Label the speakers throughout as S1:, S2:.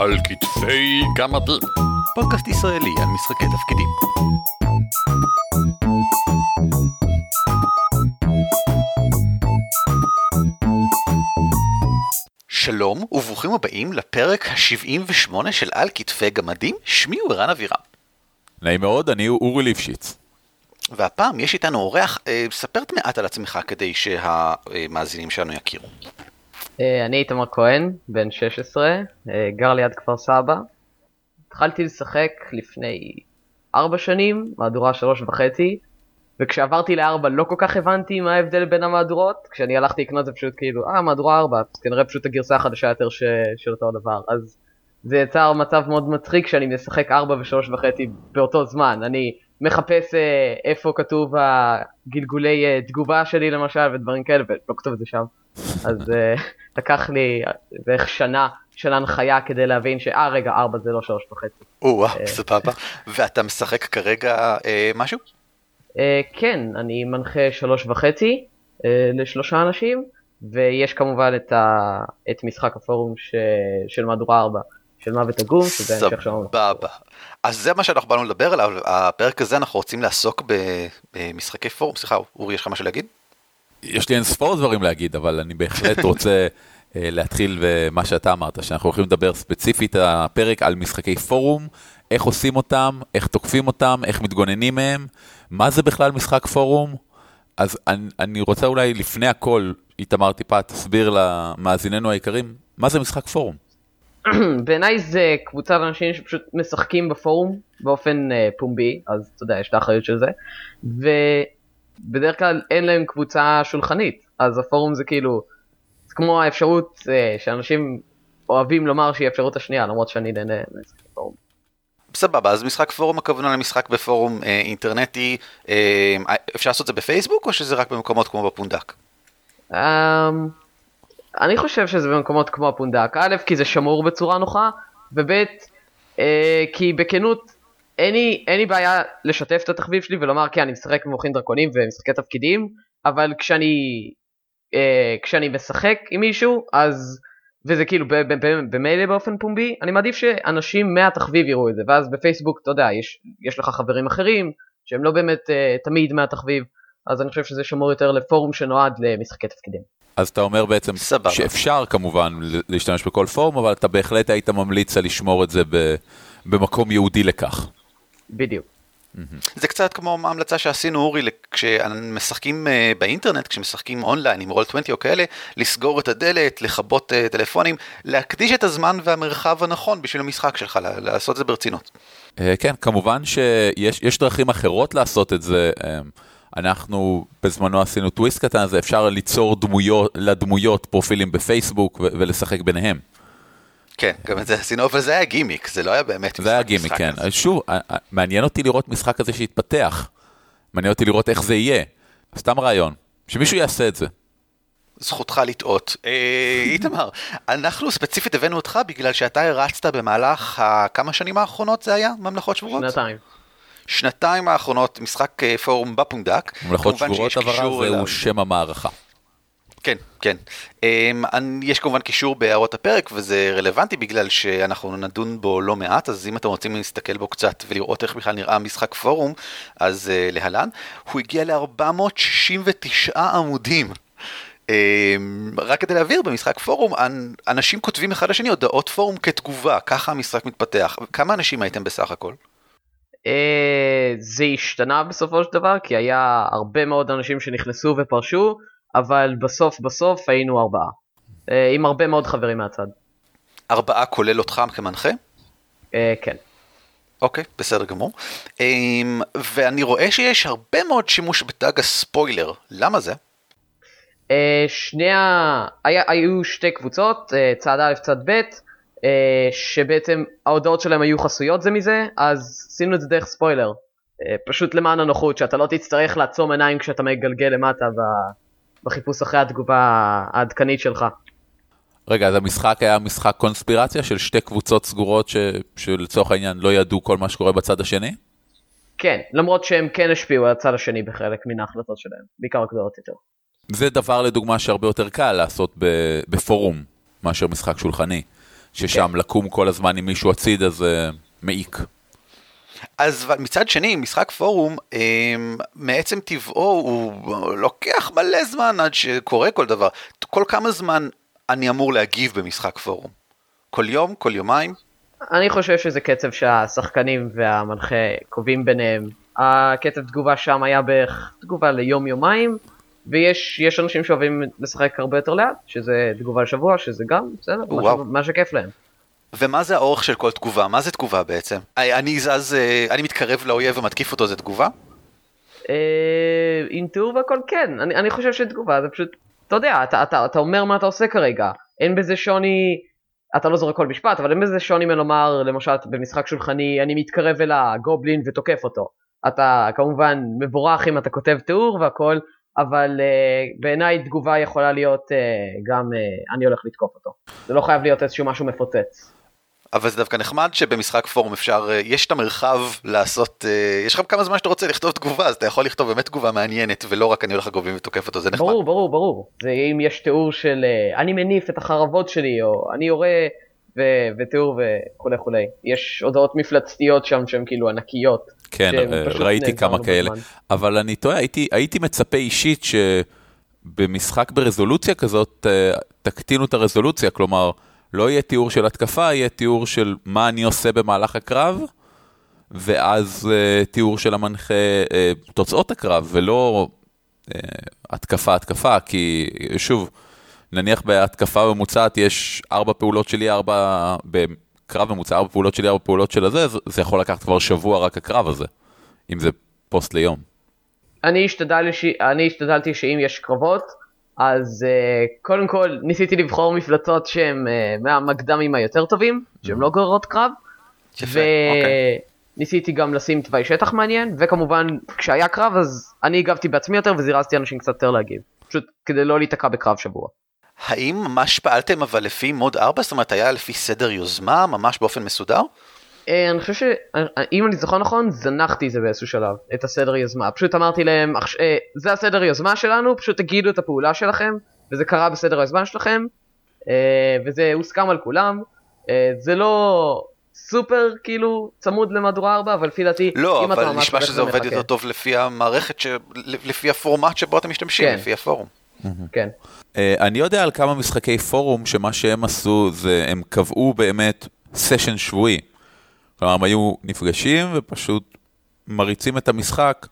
S1: על כתפי גמדים.
S2: פודקאסט ישראלי על משחקי תפקידים. שלום וברוכים הבאים לפרק ה-78 של על כתפי גמדים, שמי הוא ערן אבירם.
S3: נעים מאוד, אני אורי ליפשיץ.
S2: והפעם יש איתנו אורח, אה, ספר מעט על עצמך כדי שהמאזינים שלנו יכירו.
S4: אה, אני איתמר כהן, בן 16, אה, גר ליד כפר סבא. התחלתי לשחק לפני 4 שנים, מהדורה 3 וחצי, וכשעברתי ל-4 לא כל כך הבנתי מה ההבדל בין המהדורות, כשאני הלכתי לקנות זה פשוט כאילו, אה, מהדורה 4, אז כנראה פשוט הגרסה החדשה יותר ש... של אותו דבר. אז זה יצר מצב מאוד מצחיק שאני משחק 4 ו-3 וחצי באותו זמן. אני מחפש אה, איפה כתוב הגלגולי אה, תגובה שלי למשל ודברים כאלה, ולא כתוב את זה שם. אז אה, לקח לי בערך שנה של הנחיה כדי להבין שאה רגע, 4 זה לא 3 וחצי.
S2: או-אה, סבבה. ואתה משחק כרגע אה, משהו?
S4: אה, כן, אני מנחה 3 וחצי אה, לשלושה אנשים, ויש כמובן את, ה... את משחק הפורום ש... של מהדורה 4. של מוות הגום, שזה המשך שלנו.
S2: סבבה. אז זה מה שאנחנו באנו לדבר עליו, הפרק הזה אנחנו רוצים לעסוק במשחקי פורום. סליחה, אורי, יש לך משהו להגיד?
S3: יש לי אין ספור דברים להגיד, אבל אני בהחלט רוצה אה, להתחיל במה שאתה אמרת, שאנחנו הולכים לדבר ספציפית הפרק על משחקי פורום, איך עושים אותם, איך תוקפים אותם, איך מתגוננים מהם, מה זה בכלל משחק פורום. אז אני, אני רוצה אולי לפני הכל, איתמר טיפה תסביר למאזיננו היקרים, מה זה משחק פורום.
S4: בעיניי זה קבוצת אנשים שפשוט משחקים בפורום באופן uh, פומבי, אז אתה יודע, יש את האחריות של זה, ובדרך כלל אין להם קבוצה שולחנית, אז הפורום זה כאילו, זה כמו האפשרות uh, שאנשים אוהבים לומר שהיא האפשרות השנייה, למרות שאני נהנה ממשחק בפורום.
S2: סבבה, אז משחק פורום הכוונה למשחק בפורום אה, אינטרנטי, אה, אפשר לעשות את זה בפייסבוק או שזה רק במקומות כמו בפונדק?
S4: Um, אני חושב שזה במקומות כמו הפונדק, א', כי זה שמור בצורה נוחה, וב', אה, כי בכנות, אין לי, אין לי בעיה לשתף את התחביב שלי ולומר, כן, אני משחק במוחים דרקונים ומשחקי תפקידים, אבל כשאני, אה, כשאני משחק עם מישהו, אז, וזה כאילו במילא באופן פומבי, אני מעדיף שאנשים מהתחביב יראו את זה, ואז בפייסבוק, אתה יודע, יש, יש לך חברים אחרים, שהם לא באמת אה, תמיד מהתחביב, אז אני חושב שזה שמור יותר לפורום שנועד למשחקי תפקידים.
S3: אז אתה אומר בעצם סבבה. שאפשר כמובן להשתמש בכל פורום, אבל אתה בהחלט היית ממליץ על לשמור את זה במקום ייעודי לכך.
S4: בדיוק.
S2: זה קצת כמו ההמלצה שעשינו אורי כשמשחקים אה, באינטרנט, כשמשחקים אונליין עם רול 20 או כאלה, לסגור את הדלת, לכבות אה, טלפונים, להקדיש את הזמן והמרחב הנכון בשביל המשחק שלך, לעשות את זה ברצינות.
S3: אה, כן, כמובן שיש דרכים אחרות לעשות את זה. אנחנו בזמנו עשינו טוויסט קטן, אז אפשר ליצור דמויות, לדמויות פרופילים בפייסבוק ולשחק ביניהם.
S2: כן, גם את זה עשינו, אבל זה היה גימיק, זה לא היה באמת
S3: זה היה גימיק, כן. הזה. שוב, מעניין אותי לראות משחק כזה שהתפתח. מעניין אותי לראות איך זה יהיה. סתם רעיון, שמישהו יעשה את זה.
S2: זכותך לטעות. אה, איתמר, אנחנו ספציפית הבאנו אותך בגלל שאתה הרצת במהלך הכמה שנים האחרונות זה היה? ממלכות שבורות?
S4: שנתיים.
S2: שנתיים האחרונות משחק אה, פורום בפונדק.
S3: ממלכות שבורות עברה זהו שם המערכה.
S2: כן, כן. Um, יש כמובן קישור בהערות הפרק וזה רלוונטי בגלל שאנחנו נדון בו לא מעט, אז אם אתם רוצים להסתכל בו קצת ולראות איך בכלל נראה משחק פורום, אז uh, להלן. הוא הגיע ל-469 עמודים. Um, רק כדי להבהיר, במשחק פורום אנשים כותבים אחד לשני הודעות פורום כתגובה, ככה המשחק מתפתח. כמה אנשים הייתם בסך הכל?
S4: אה, זה השתנה בסופו של דבר כי היה הרבה מאוד אנשים שנכנסו ופרשו אבל בסוף בסוף היינו ארבעה אה, עם הרבה מאוד חברים מהצד.
S2: ארבעה כולל אותך כמנחה?
S4: אה, כן.
S2: אוקיי, בסדר גמור. ואני רואה שיש הרבה מאוד שימוש בטאג הספוילר, למה זה?
S4: שני ה... היו שתי קבוצות, צד א' צד ב', אה, שבעצם ההודעות שלהם היו חסויות זה מזה, אז עשינו את זה דרך ספוילר. אה, פשוט למען הנוחות, שאתה לא תצטרך לעצום עיניים כשאתה מגלגל למטה בחיפוש אחרי התגובה העדכנית שלך.
S3: רגע, אז המשחק היה משחק קונספירציה של שתי קבוצות סגורות ש... שלצורך העניין לא ידעו כל מה שקורה בצד השני?
S4: כן, למרות שהם כן השפיעו על הצד השני בחלק מן ההחלטות שלהם, בעיקר הגדולות יותר.
S3: זה דבר לדוגמה שהרבה יותר קל לעשות בפורום מאשר משחק שולחני. ששם לקום כל הזמן עם מישהו הצידה זה מעיק.
S2: אז מצד שני, משחק פורום, אמ, מעצם טבעו הוא לוקח מלא זמן עד שקורה כל דבר. כל כמה זמן אני אמור להגיב במשחק פורום? כל יום? כל יומיים?
S4: אני חושב שזה קצב שהשחקנים והמנחה קובעים ביניהם. הקצב תגובה שם היה בערך תגובה ליום יומיים, ויש יש אנשים שאוהבים לשחק הרבה יותר לאט, שזה תגובה לשבוע, שזה גם, בסדר, מה. ש- מה שכיף להם.
S2: ומה זה האורך של כל תגובה? מה זה תגובה בעצם? אני- אני זז, אה, אני מתקרב לאויב ומתקיף אותו, זה תגובה?
S4: אה, עם תיאור והכל כן, אני, אני חושב שתגובה זה פשוט, אתה יודע, אתה, אתה, אתה אומר מה אתה עושה כרגע, אין בזה שוני, אתה לא זורק כל משפט, אבל אין בזה שוני מלומר, למשל במשחק שולחני, אני מתקרב אל הגובלין ותוקף אותו. אתה כמובן מבורך אם אתה כותב תיאור והכל, אבל uh, בעיניי תגובה יכולה להיות uh, גם uh, אני הולך לתקוף אותו. זה לא חייב להיות איזשהו משהו מפוצץ.
S2: אבל זה דווקא נחמד שבמשחק פורום אפשר, יש את המרחב לעשות, יש לך כמה זמן שאתה רוצה לכתוב תגובה, אז אתה יכול לכתוב באמת תגובה מעניינת, ולא רק אני הולך לגובים ותוקף אותו, זה נחמד.
S4: ברור, ברור, ברור. זה אם יש תיאור של אני מניף את החרבות שלי, או אני יורה, ו- ותיאור וכולי וכולי. יש הודעות מפלצתיות שם שהן כאילו ענקיות.
S3: כן, אה, ראיתי כמה כאלה.
S4: בזמן.
S3: אבל אני טועה, הייתי, הייתי מצפה אישית שבמשחק ברזולוציה כזאת, אה, תקטינו את הרזולוציה, כלומר, לא יהיה תיאור של התקפה, יהיה תיאור של מה אני עושה במהלך הקרב, ואז אה, תיאור של המנחה תוצאות הקרב, ולא אה, התקפה התקפה, כי שוב, נניח בהתקפה ממוצעת יש ארבע פעולות שלי, ארבע, בקרב ממוצע ארבע פעולות שלי, ארבע פעולות של הזה, זה- זה יכול לקחת כבר שבוע רק הקרב הזה, אם זה פוסט ליום.
S4: אני, השתדל, ש... אני השתדלתי שאם יש קרבות, אז uh, קודם כל ניסיתי לבחור מפלצות שהן uh, מהמקדמים היותר טובים, שהן לא גוררות קרב.
S2: יפה, אוקיי.
S4: וניסיתי גם לשים תוואי שטח מעניין, וכמובן כשהיה קרב אז אני הגבתי בעצמי יותר וזירזתי אנשים קצת יותר להגיב. פשוט כדי לא להיתקע בקרב שבוע.
S2: האם ממש פעלתם אבל לפי מוד 4? זאת אומרת, היה לפי סדר יוזמה, ממש באופן מסודר?
S4: אה, אני חושב שאם אני זוכר נכון זנחתי את זה באיזשהו שלב, את הסדר יוזמה. פשוט אמרתי להם, "עכש- אה, זה הסדר יוזמה שלנו, פשוט תגידו את הפעולה שלכם, וזה קרה בסדר היוזמה שלכם, אה, וזה הוסכם על כולם. אה, זה לא סופר כאילו צמוד למהדורה 4, אבל לפי דעתי,
S2: לא,
S4: אם אתה
S2: אבל נשמע שזה עובד. יותר טוב לפי המערכת, ש... לפי הפורמט שבו אתם משתמשים,
S4: כן.
S2: לפי הפורום.
S4: כן.
S3: אה, אני יודע על כמה משחקי פורום שמה שהם עשו זה הם קבעו באמת סשן שבועי. כלומר הם היו נפגשים ופשוט מריצים את המשחק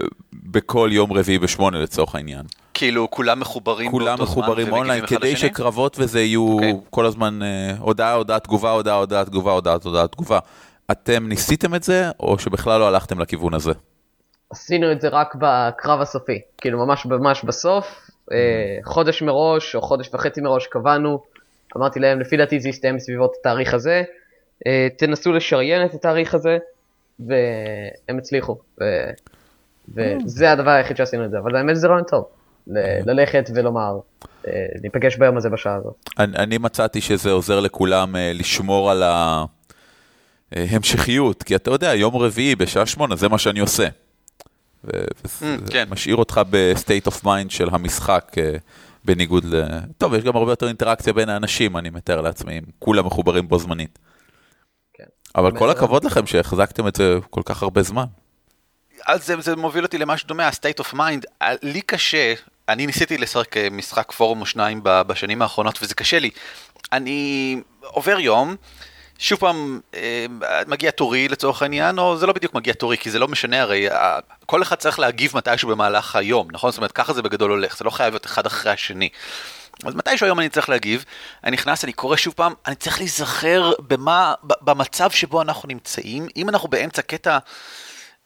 S3: אה, בכל יום רביעי בשמונה לצורך העניין.
S2: כאילו, כולם מחוברים
S3: כולם
S2: באותו זמן
S3: מחוברים אונליין כדי
S2: לשני?
S3: שקרבות וזה יהיו
S2: אוקיי.
S3: כל הזמן אה, הודעה, הודעה, תגובה, הודעה, הודעה, תגובה, הודעה, הודעה, תגובה. אתם ניסיתם את זה או שבכלל לא הלכתם לכיוון הזה?
S4: עשינו את זה רק בקרב הסופי, כאילו ממש ממש בסוף, אה, חודש מראש או חודש וחצי מראש קבענו, אמרתי להם לפי דעתי זה יסתיים בסביבות התאריך הזה, אה, תנסו לשריין את התאריך הזה, והם הצליחו, ו... וזה הדבר היחיד שעשינו את זה, אבל האמת זה רעיון טוב, ל- ללכת ולומר, אה, ניפגש ביום הזה בשעה הזאת.
S3: אני, אני מצאתי שזה עוזר לכולם אה, לשמור על ההמשכיות, כי אתה יודע, יום רביעי בשעה שמונה, זה מה שאני עושה. וזה
S2: ממ, כן.
S3: משאיר אותך ב state of mind של המשחק, אה, בניגוד ל... טוב, יש גם הרבה יותר אינטראקציה בין האנשים, אני מתאר לעצמי, אם כולם מחוברים בו זמנית.
S4: כן.
S3: אבל כל. הכבוד לכם שהחזקתם את זה כל כך הרבה זמן.
S2: אז זה, זה מוביל אותי למשהו דומה, ה-state of mind. אה, לי קשה, אני ניסיתי לשחק אה, משחק פורום או שניים בשנים האחרונות, וזה קשה לי. אני עובר יום, שוב פעם אה, מגיע תורי לצורך העניין, או זה לא בדיוק מגיע תורי, כי זה לא משנה הרי, אה, כל אחד צריך להגיב מתישהו במהלך היום, נכון? זאת אומרת, ככה זה בגדול הולך, זה לא חייב להיות אחד אחרי השני. אז מתישהו היום אני צריך להגיב, אני נכנס, אני קורא שוב פעם, אני צריך להיזכר במה, במצב שבו אנחנו נמצאים, אם אנחנו באמצע קטע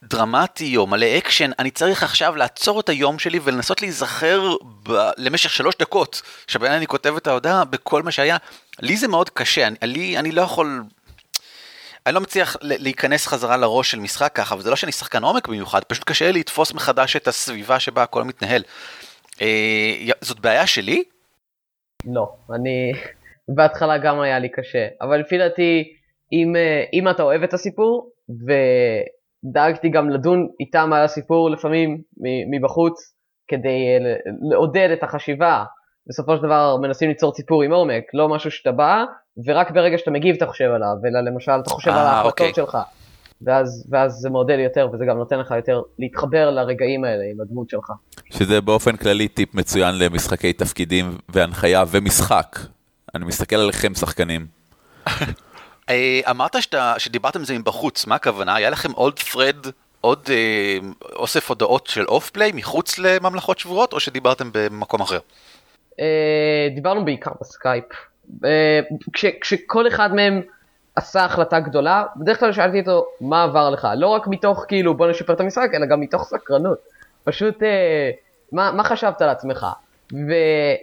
S2: דרמטי או מלא אקשן, אני צריך עכשיו לעצור את היום שלי ולנסות להיזכר ב- למשך שלוש דקות, שבהן אני כותב את ההודעה בכל מה שהיה. לי זה מאוד קשה, אני, לי, אני לא יכול... אני לא מצליח להיכנס חזרה לראש של משחק ככה, וזה לא שאני שחקן עומק במיוחד, פשוט קשה לי לתפוס מחדש את הסביבה שבה הכל מתנהל. אה, זאת בעיה שלי?
S4: לא, אני... בהתחלה גם היה לי קשה, אבל לפי דעתי, אם, אה, אם אתה אוהב את הסיפור, ודאגתי גם לדון איתם על הסיפור לפעמים מבחוץ, כדי אה, לעודד את החשיבה, בסופו של דבר מנסים ליצור סיפור עם עומק, לא משהו שאתה בא, ורק ברגע שאתה מגיב אתה חושב עליו, אלא למשל אתה חושב
S2: אה,
S4: על ההחלטות
S2: אוקיי.
S4: שלך. ואז, ואז זה מעודד יותר, וזה גם נותן לך יותר להתחבר לרגעים האלה עם הדמות שלך.
S3: שזה באופן כללי טיפ מצוין למשחקי תפקידים והנחיה ומשחק. אני מסתכל עליכם שחקנים.
S2: אה, אמרת שאתה, שדיברתם על זה מבחוץ, מה הכוונה? היה לכם עוד thread, עוד אה, אוסף הודעות של off play מחוץ לממלכות שבורות, או שדיברתם במקום אחר?
S4: אה, דיברנו בעיקר בסקייפ. אה, כש, כשכל אחד מהם עשה החלטה גדולה, בדרך כלל שאלתי אותו מה עבר לך, לא רק מתוך כאילו בוא נשפר את המשחק, אלא גם מתוך סקרנות. פשוט אה, מה, מה חשבת על עצמך? ו,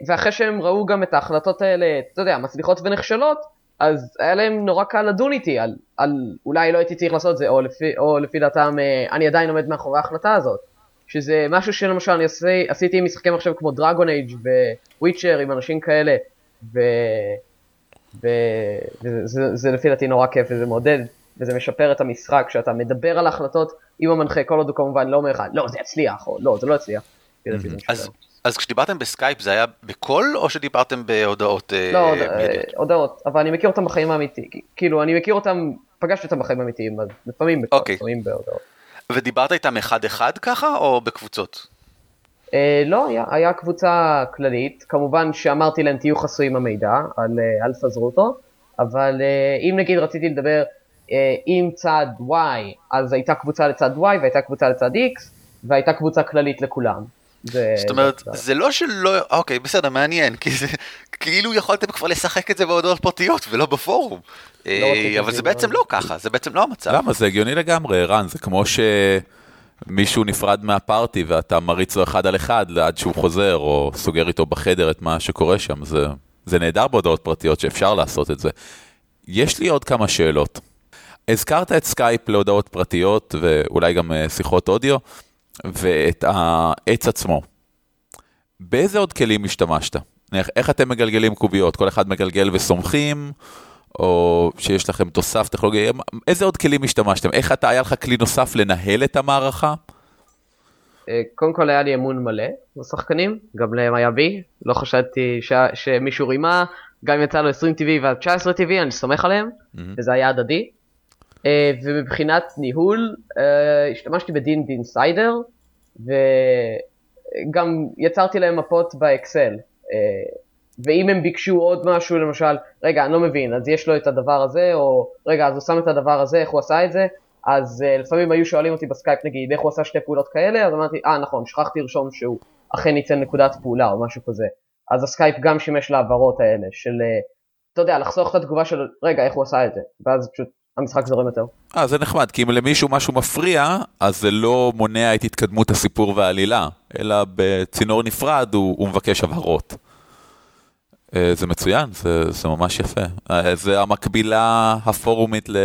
S4: ואחרי שהם ראו גם את ההחלטות האלה, אתה יודע, מצליחות ונכשלות, אז היה להם נורא קל לדון איתי על, על אולי לא הייתי צריך לעשות את זה, או לפי, או לפי דעתם אה, אני עדיין עומד מאחורי ההחלטה הזאת. שזה משהו שלמשל אני עושה, עשיתי עם משחקי מחשב כמו דרגון אייג' וויצ'ר עם אנשים כאלה, ו... ו... וזה זה, זה לפי דעתי נורא כיף וזה מעודד, וזה משפר את המשחק, שאתה מדבר על ההחלטות עם המנחה, כל עוד הוא כמובן לא אומר לך, לא זה יצליח, או לא זה לא יצליח. משפר.
S2: אז, אז כשדיברתם בסקייפ זה היה בקול, או שדיברתם בהודעות אה,
S4: לא,
S2: מיידיות?
S4: אה, הודעות, אבל אני מכיר אותם בחיים האמיתיים, כאילו אני מכיר אותם, פגשתי אותם בחיים האמיתיים, אז לפעמים בקול,
S2: אוקיי.
S4: לפעמים בהודעות.
S2: ודיברת איתם אחד-אחד ככה, או בקבוצות?
S4: אה, לא, היה, היה קבוצה כללית, כמובן שאמרתי להם תהיו חסויים המידע, על, אה, אל תפזרו אותו, אבל אה, אם נגיד רציתי לדבר אה, עם צד Y, אז הייתה קבוצה לצד Y והייתה קבוצה לצד X, והייתה קבוצה כללית לכולם. זה-
S2: זאת אומרת,
S4: זה-
S2: לא שלא, אוקיי, בסדר, מעניין, כי זה, כאילו יכולתם כבר לשחק את זה בהודעות פרטיות ולא בפורום. אה,
S4: רציתי
S2: אבל זה
S4: שזה
S2: בעצם
S4: לא-
S2: לא ככה, זה בעצם לא המצב.
S3: למה? זה הגיוני לגמרי, רן, זה כמו שמישהו נפרד מהפארטי ואתה מריץ לו אחד על אחד עד שהוא חוזר, או סוגר איתו בחדר את מה שקורה שם. זה, זה נהדר בהודעות פרטיות שאפשר לעשות את זה. יש לי עוד כמה שאלות. הזכרת את סקייפ להודעות פרטיות ואולי גם אה, שיחות אודיו, ואת העץ עצמו. באיזה עוד כלים השתמשת? נניח, איך אתם מגלגלים קוביות? כל אחד מגלגל וסומכים? או שיש לכם תוסף טכנולוגי, איזה עוד כלים השתמשתם? איך אתה, היה לך כלי נוסף לנהל את המערכה?
S4: אה, קודם כל היה לי אמון מלא בשחקנים, גם להם היה בי, לא חשדתי ש... שמישהו רימה, גם אם יצא לו 20 טבעי ועד 19 טבעי, אני סומך עליהם, וזה היה הדדי. אה, ומבחינת ניהול, אה, השתמשתי ב D&D Insider, וגם יצרתי להם מפות באקסל. אה, ואם הם ביקשו עוד משהו, למשל, רגע, אני לא מבין, אז יש לו את הדבר הזה, או רגע, אז הוא שם את הדבר הזה, איך הוא עשה את זה, אז אה, לפעמים היו שואלים אותי בסקייפ, נגיד, איך הוא עשה שתי פעולות כאלה, אז אמרתי, אה, נכון, שכחתי לרשום שהוא אכן ייתן נקודת פעולה, או משהו כזה. אז הסקייפ גם שימש להעברות האלה, של, אה, אתה יודע, לחסוך את התגובה של, רגע, איך הוא עשה את זה, ואז פשוט המשחק זורם יותר.
S3: אה, זה נחמד, כי אם למישהו משהו מפריע, אז זה לא מונע את התקדמות הסיפור והעלילה, אלא בצינור נפרד הוא, הוא מבקש הבהרות. אה, זה מצוין, זה, זה ממש יפה. אה, זה המקבילה הפורומית ל-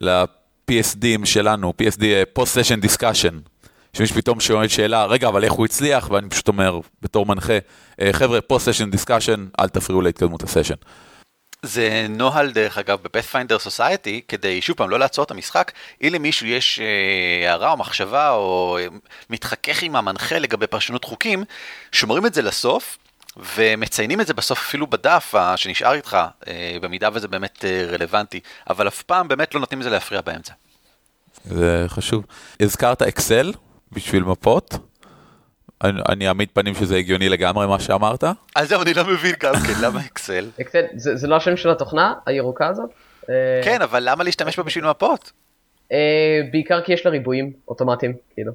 S3: ל- PSD ים שלנו, PSD, אה, Post-Session Discussion. שמישהו פתאום שואל שאלה, רגע, אבל איך הוא הצליח? ואני פשוט אומר, בתור מנחה, "אה, חבר'ה, Post-Session Discussion, אל תפריעו להתקדמות הסשן.
S2: זה נוהל דרך אגב בפאת'פיינדר סוסייטי, כדי שוב פעם לא לעצור את המשחק, אם למישהו יש אה, הערה או מחשבה או אה, מתחכך עם המנחה לגבי פרשנות חוקים, שומרים את זה לסוף. ומציינים את זה בסוף אפילו בדף אה, שנשאר איתך, אה, במידה וזה באמת אה, רלוונטי, אבל אף פעם באמת לא נותנים לזה להפריע באמצע.
S3: זה חשוב. הזכרת אקסל בשביל מפות. אני, אני אעמיד פנים שזה הגיוני לגמרי מה שאמרת.
S2: אז זהו, אני לא מבין גם כן, למה אקסל?
S4: אקסל, זה, זה לא השם של התוכנה, הירוקה הזאת? אה,
S2: כן, אבל למה להשתמש בה בשביל מפות?
S4: אה, בעיקר כי יש לה ריבועים אוטומטיים, כאילו.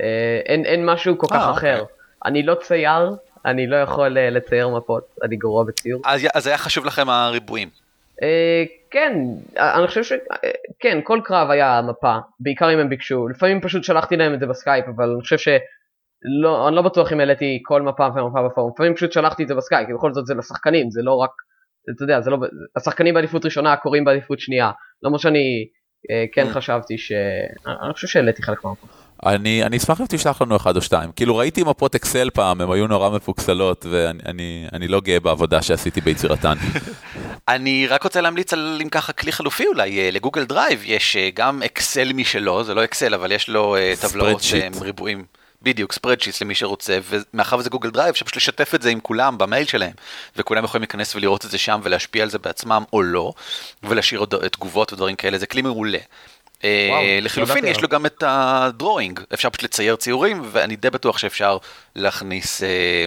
S4: אה, אין, אין משהו כל כך אחר.
S2: אוקיי.
S4: אני לא צייר, אני לא יכול לצייר מפות, אני גרוע בציור.
S2: אז, אז היה חשוב לכם הריבועים.
S4: כן, אני חושב ש... אה, כן, כל קרב היה מפה, בעיקר אם הם ביקשו. לפעמים פשוט שלחתי להם את זה בסקייפ, אבל אני חושב ש... לא, אני לא בטוח אם העליתי כל מפה ומפה בפורום, לפעמים פשוט שלחתי את זה בסקייפ, כי בכל זאת זה לשחקנים, זה לא רק, אתה יודע, זה לא, השחקנים בעדיפות ראשונה, הקוראים בעדיפות שנייה, למרות שאני אה, כן
S2: Mm.
S4: חשבתי ש... אני חושב שהעליתי חלק מהמפה.
S3: אני, אני אשמח אם תשלח לנו אחד או שתיים. כאילו ראיתי מפות אקסל פעם, הן היו נורא מפוקסלות, ואני אני, אני לא גאה בעבודה שעשיתי ביצירתן.
S2: אני רק רוצה להמליץ על אם ככה כלי חלופי אולי, אה, לגוגל דרייב יש אה, גם אקסל משלו, זה לא אקסל אבל יש לו אה, טבלאות. שהם ריבועים, בדיוק, spreadsheet למי שרוצה, ומאחר וזה גוגל דרייב, אפשר פשוט לשתף את זה עם כולם במייל שלהם, וכולם יכולים להיכנס ולראות את זה שם ולהשפיע על זה בעצמם או לא, ולהשאיר תגובות ודברים כאלה, זה כלי מעולה. אה, וואו, לחילופין יש לו גם את ה drawing, אפשר פשוט לצייר ציורים, ואני די בטוח שאפשר להכניס אה,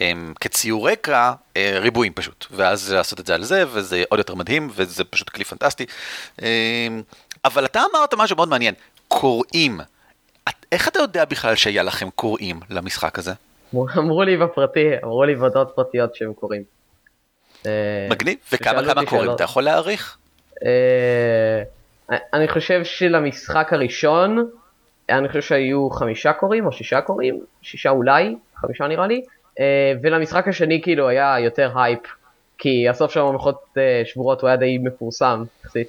S2: אה, כציור רקע אה, ריבועים פשוט, ואז לעשות את זה על זה, וזה עוד יותר מדהים, וזה פשוט כלי פנטסטי. אה, אבל אתה אמרת משהו מאוד מעניין, קוראים. איך אתה יודע בכלל שהיה לכם קוראים למשחק הזה?
S4: אמרו לי בפרטי, אמרו לי בהודעות פרטיות שהם קוראים.
S2: אה, מגניב, וכמה כמה קוראים, אתה יכול להעריך?
S4: אה, אני חושב שלמשחק הראשון, אני חושב שהיו חמישה קוראים או שישה קוראים, שישה אולי, חמישה נראה לי, אה, ולמשחק השני כאילו היה יותר הייפ, כי הסוף של הממלכות שבורות הוא היה די מפורסם, יחסית.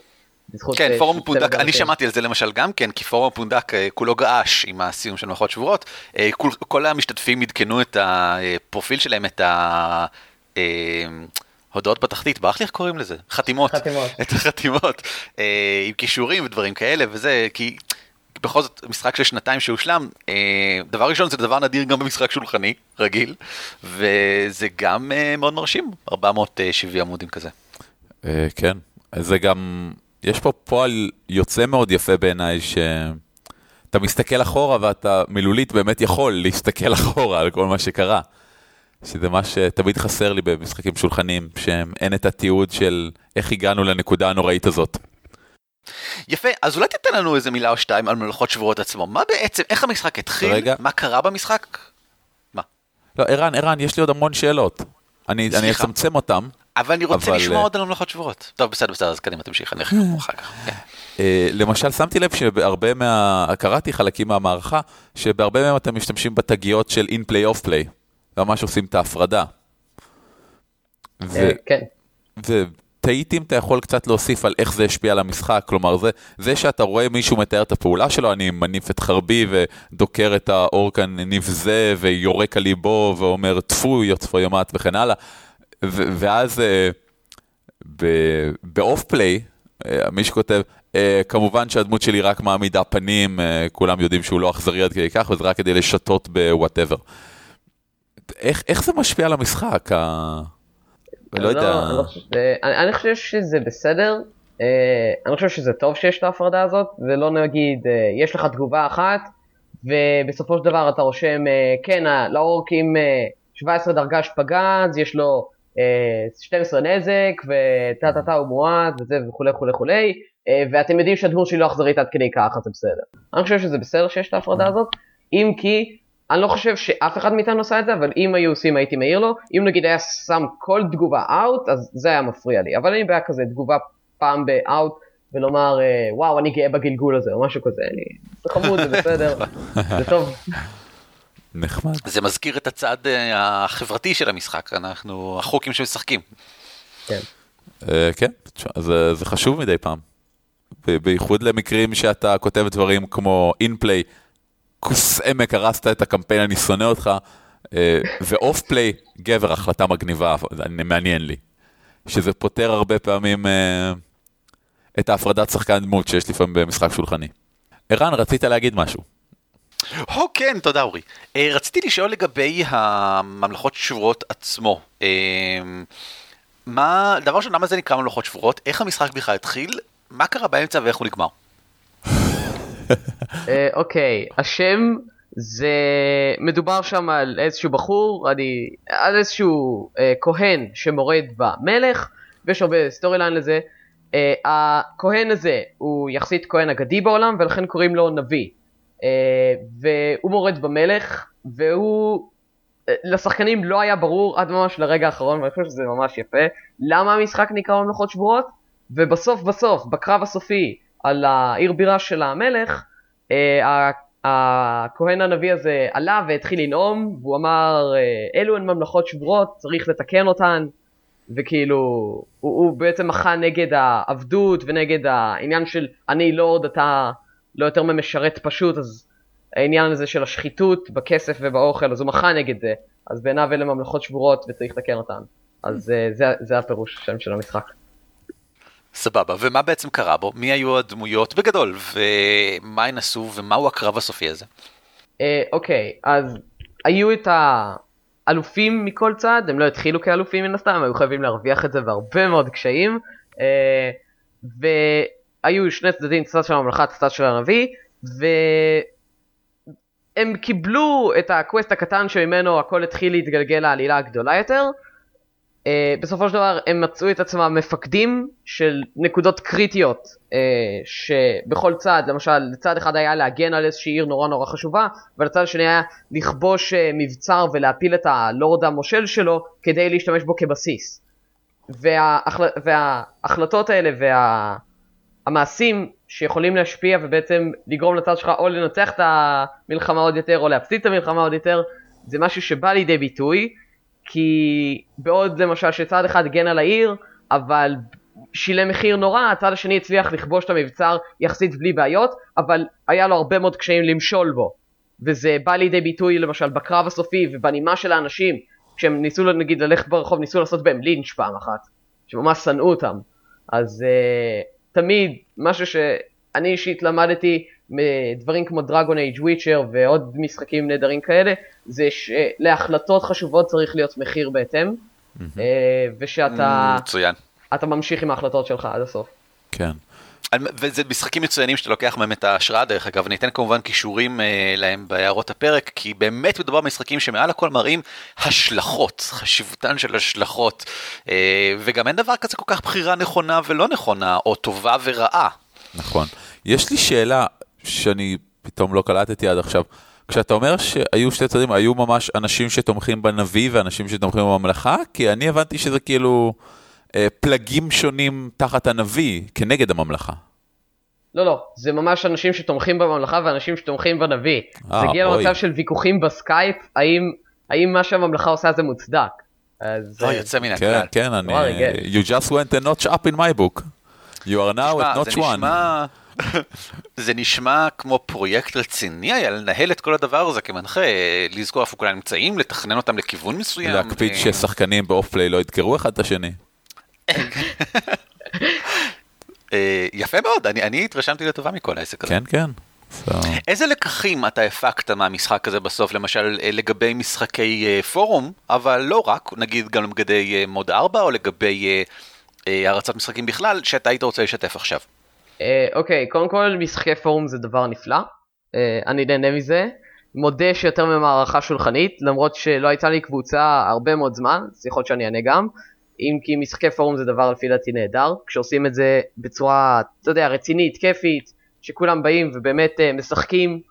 S2: כן, פורום פונדק, אני שמעתי על זה למשל גם כן, כי פורום פונדק אה, כולו געש עם הסיום של ממלכות שבורות. אה, כל, כל המשתתפים עדכנו את הפרופיל שלהם, את ההודעות אה, בתחתית, ברח לי איך קוראים לזה? חתימות.
S4: חתימות.
S2: את החתימות, עם כישורים ודברים כאלה וזה, כי בכל זאת משחק של שנתיים שהושלם, דבר ראשון זה דבר נדיר גם במשחק שולחני, רגיל, וזה גם מאוד מרשים, 470 עמודים כזה.
S3: כן, זה גם... יש פה פועל יוצא מאוד יפה בעיניי, שאתה מסתכל אחורה ואתה מילולית באמת יכול להסתכל אחורה על כל מה שקרה. שזה מה שתמיד חסר לי במשחקים שולחנים, שאין את התיעוד של איך הגענו לנקודה הנוראית הזאת.
S2: יפה, אז אולי תיתן לנו איזה מילה או שתיים על מלאכות שבורות עצמו. מה בעצם, איך המשחק התחיל? רגע. מה קרה במשחק? מה?
S3: לא, ערן, ערן, יש לי עוד המון שאלות. אני, אני אצמצם אותם.
S2: אבל אני רוצה אבל... לשמוע אה, עוד על המלאכות שבורות. טוב, בסדר, בסדר, אז קדימה, תמשיך, אני אחר אחר כך. כן.
S3: אה, למשל, שמתי לב שבהרבה מה... קראתי חלקים מהמערכה, שבהרבה מהם אתם משתמשים בתגיות של in play off play. ממש עושים את ההפרדה.
S4: ו... כן.
S3: ותהיתי אם אתה יכול קצת להוסיף על איך זה השפיע על המשחק, כלומר זה, זה שאתה רואה מישהו מתאר את הפעולה שלו, אני מניף את חרבי ודוקר את האורק הנבזה ויורק על ליבו ואומר טפו יוצפו יומת וכן הלאה. ואז אה, ב off play, אה, מי שכותב, אה, כמובן שהדמות שלי רק מעמידה פנים, כולם יודעים שהוא לא אכזרי עד כדי כך, וזה רק כדי לשתות ב whatever. איך, איך זה משפיע על המשחק? ה... לא יודע.
S4: לא, אני חושב שזה בסדר, אני חושב שזה טוב שיש את ההפרדה הזאת, ולא נגיד, יש לך תגובה אחת, ובסופו של דבר אתה רושם, כן, לאורקים 17 דרגה שפגע, אז יש לו 12 אה, נזק, וטה טה טה הוא מועד, וזה וכולי וכולי וכולי, אה, ואתם יודעים שהדמות שלי לא אכזרית עד כדי כך, אז זה בסדר. אני חושב שזה בסדר שיש את ההפרדה הזאת, אם כי, אני לא חושב שאף אחד מאיתנו עושה את זה, אבל אם היו עושים הייתי מעיר לו, אם נגיד היה שם כל תגובה אאוט, אז זה היה מפריע לי, אבל אין בעיה כזה, תגובה פעם באאוט, ולומר, אה, וואו, אני גאה בגלגול הזה, או משהו כזה, אני... זה חמוד, זה בסדר, זה טוב.
S3: נחמד.
S2: זה מזכיר את הצד אה, החברתי של המשחק, אנחנו החוקים שמשחקים.
S4: כן.
S3: אה, כן, זה, זה חשוב מדי פעם. בייחוד למקרים שאתה כותב דברים כמו אינפליי, כוס עמק הרסת את הקמפיין אני שונא אותך, אה, ואוף פליי, גבר, החלטה מגניבה, מעניין לי. שזה פותר הרבה פעמים את ההפרדת שחקן דמות שיש לפעמים במשחק שולחני. ערן, רצית להגיד משהו.
S2: הו כן, תודה אורי. Uh, רציתי לשאול לגבי הממלכות שבורות עצמו. Uh, מה, דבר ראשון, למה זה נקרא ממלכות שבורות? איך המשחק בכלל התחיל? מה קרה באמצע ואיך הוא נגמר?
S4: אה, אוקיי, uh, okay, השם זה מדובר שם על איזשהו בחור, אני, על איזשהו uh, כהן שמורד במלך, ויש הרבה story line לזה. Uh, הכהן הזה הוא יחסית כהן אגדי בעולם ולכן קוראים לו נביא. אה, והוא מורד במלך, והוא... אה, לשחקנים לא היה ברור עד ממש לרגע האחרון, ואני חושב שזה ממש יפה, למה המשחק נקרא ממלכות שבורות, ובסוף בסוף, בקרב הסופי על העיר בירה של המלך, אה, הכהן הנביא הזה עלה והתחיל לנאום, והוא אמר, אלו הן ממלכות שבורות, צריך לתקן אותן, וכאילו, הוא, הוא בעצם מחה נגד העבדות ונגד העניין של אני לורד, אתה לא יותר ממשרת פשוט, אז העניין הזה של השחיתות בכסף ובאוכל, אז הוא מחה נגד זה, אז בעיניו אלה ממלכות שבורות וצריך לתקן אותן. אז אה, זה, זה הפירוש השם של המשחק.
S2: סבבה, ומה בעצם קרה בו? מי היו הדמויות בגדול, ומה הן עשו, ומהו הקרב הסופי הזה?
S4: אה, אוקיי, אז היו את האלופים מכל צד, הם לא התחילו כאלופים מן הסתם, הם היו חייבים להרוויח את זה בהרבה מאוד קשיים. אה, והיו שני צדדים, צד של הממלכה, צד של הנביא, והם קיבלו את הקווסט הקטן שממנו הכל התחיל להתגלגל לעלילה הגדולה יותר. Uh, בסופו של דבר הם מצאו את עצמם מפקדים של נקודות קריטיות uh, שבכל צד, למשל לצד אחד היה להגן על איזושהי עיר נורא נורא חשובה ולצד השני היה לכבוש uh, מבצר ולהפיל את הלורד המושל שלו כדי להשתמש בו כבסיס. וההחל... וההחלטות האלה והמעשים שיכולים להשפיע ובעצם לגרום לצד שלך או לנצח את המלחמה עוד יותר או להפסיד את המלחמה עוד יותר זה משהו שבא לידי ביטוי כי בעוד למשל שצד אחד הגן על העיר, אבל שילם מחיר נורא, הצד השני הצליח לכבוש את המבצר יחסית בלי בעיות, אבל היה לו הרבה מאוד קשיים למשול בו. וזה בא לידי ביטוי למשל בקרב הסופי ובנימה של האנשים, כשהם ניסו נגיד ללכת ברחוב, ניסו לעשות בהם לינץ' פעם אחת, שממש שנאו אותם. אז uh, תמיד משהו שאני אישית למדתי מדברים כמו דרגון אייג' וויצ'ר ועוד משחקים נהדרים כאלה, זה שלהחלטות חשובות צריך להיות מחיר בהתאם, אה, ושאתה
S2: מצוין.
S4: אתה ממשיך עם ההחלטות שלך עד הסוף.
S3: כן.
S2: וזה משחקים מצוינים שאתה לוקח מהם את ההשראה דרך אגב, אני אתן כמובן כישורים אה, להם בהערות הפרק, כי באמת מדובר במשחקים שמעל הכל מראים השלכות, חשיבותן של השלכות, אה, וגם אין דבר כזה כל כך בחירה נכונה ולא נכונה, או טובה ורעה.
S3: נכון. יש לי שאלה, שאני פתאום לא קלטתי עד עכשיו. כשאתה אומר שהיו שתי צדדים, היו ממש אנשים שתומכים בנביא ואנשים שתומכים בממלכה? כי אני הבנתי שזה כאילו פלגים שונים תחת הנביא כנגד הממלכה.
S4: לא, לא, זה ממש אנשים שתומכים בממלכה ואנשים שתומכים בנביא. אה, זה הגיע למצב של ויכוחים בסקייפ, האם, האם מה שהממלכה עושה זה מוצדק.
S2: אז... לא, יוצא מן
S3: הכלל. כן, כן, אני... You just went a notch up in my book. You are now at notch one. זה נשמע...
S2: זה נשמע כמו פרויקט רציני היה לנהל את כל הדבר הזה כמנחה, לזכור איפה כולם נמצאים, לתכנן אותם לכיוון מסוים.
S3: להקפיד ששחקנים ב off-play לא ידקרו אחד את השני.
S2: אה, יפה מאוד, אני התרשמתי לטובה מכל העסק הזה.
S3: כן, כן.
S2: איזה לקחים אתה הפקת מהמשחק הזה בסוף, למשל אה, לגבי משחקי אה, פורום, אבל לא רק, נגיד גם לגבי מוד 4 או לגבי הרצת משחקים בכלל, שאתה היית רוצה לשתף עכשיו?
S4: אוקיי, קודם כל משחקי פורום זה דבר נפלא, אה, אני נהנה מזה. מודה שיותר ממערכה שולחנית, למרות שלא הייתה לי קבוצה הרבה מאוד זמן, אז יכול להיות שאני אענה גם. אם כי משחקי פורום זה דבר לפי דעתי נהדר, כשעושים את זה בצורה, אתה יודע, רצינית, כיפית, שכולם באים ובאמת אה, משחקים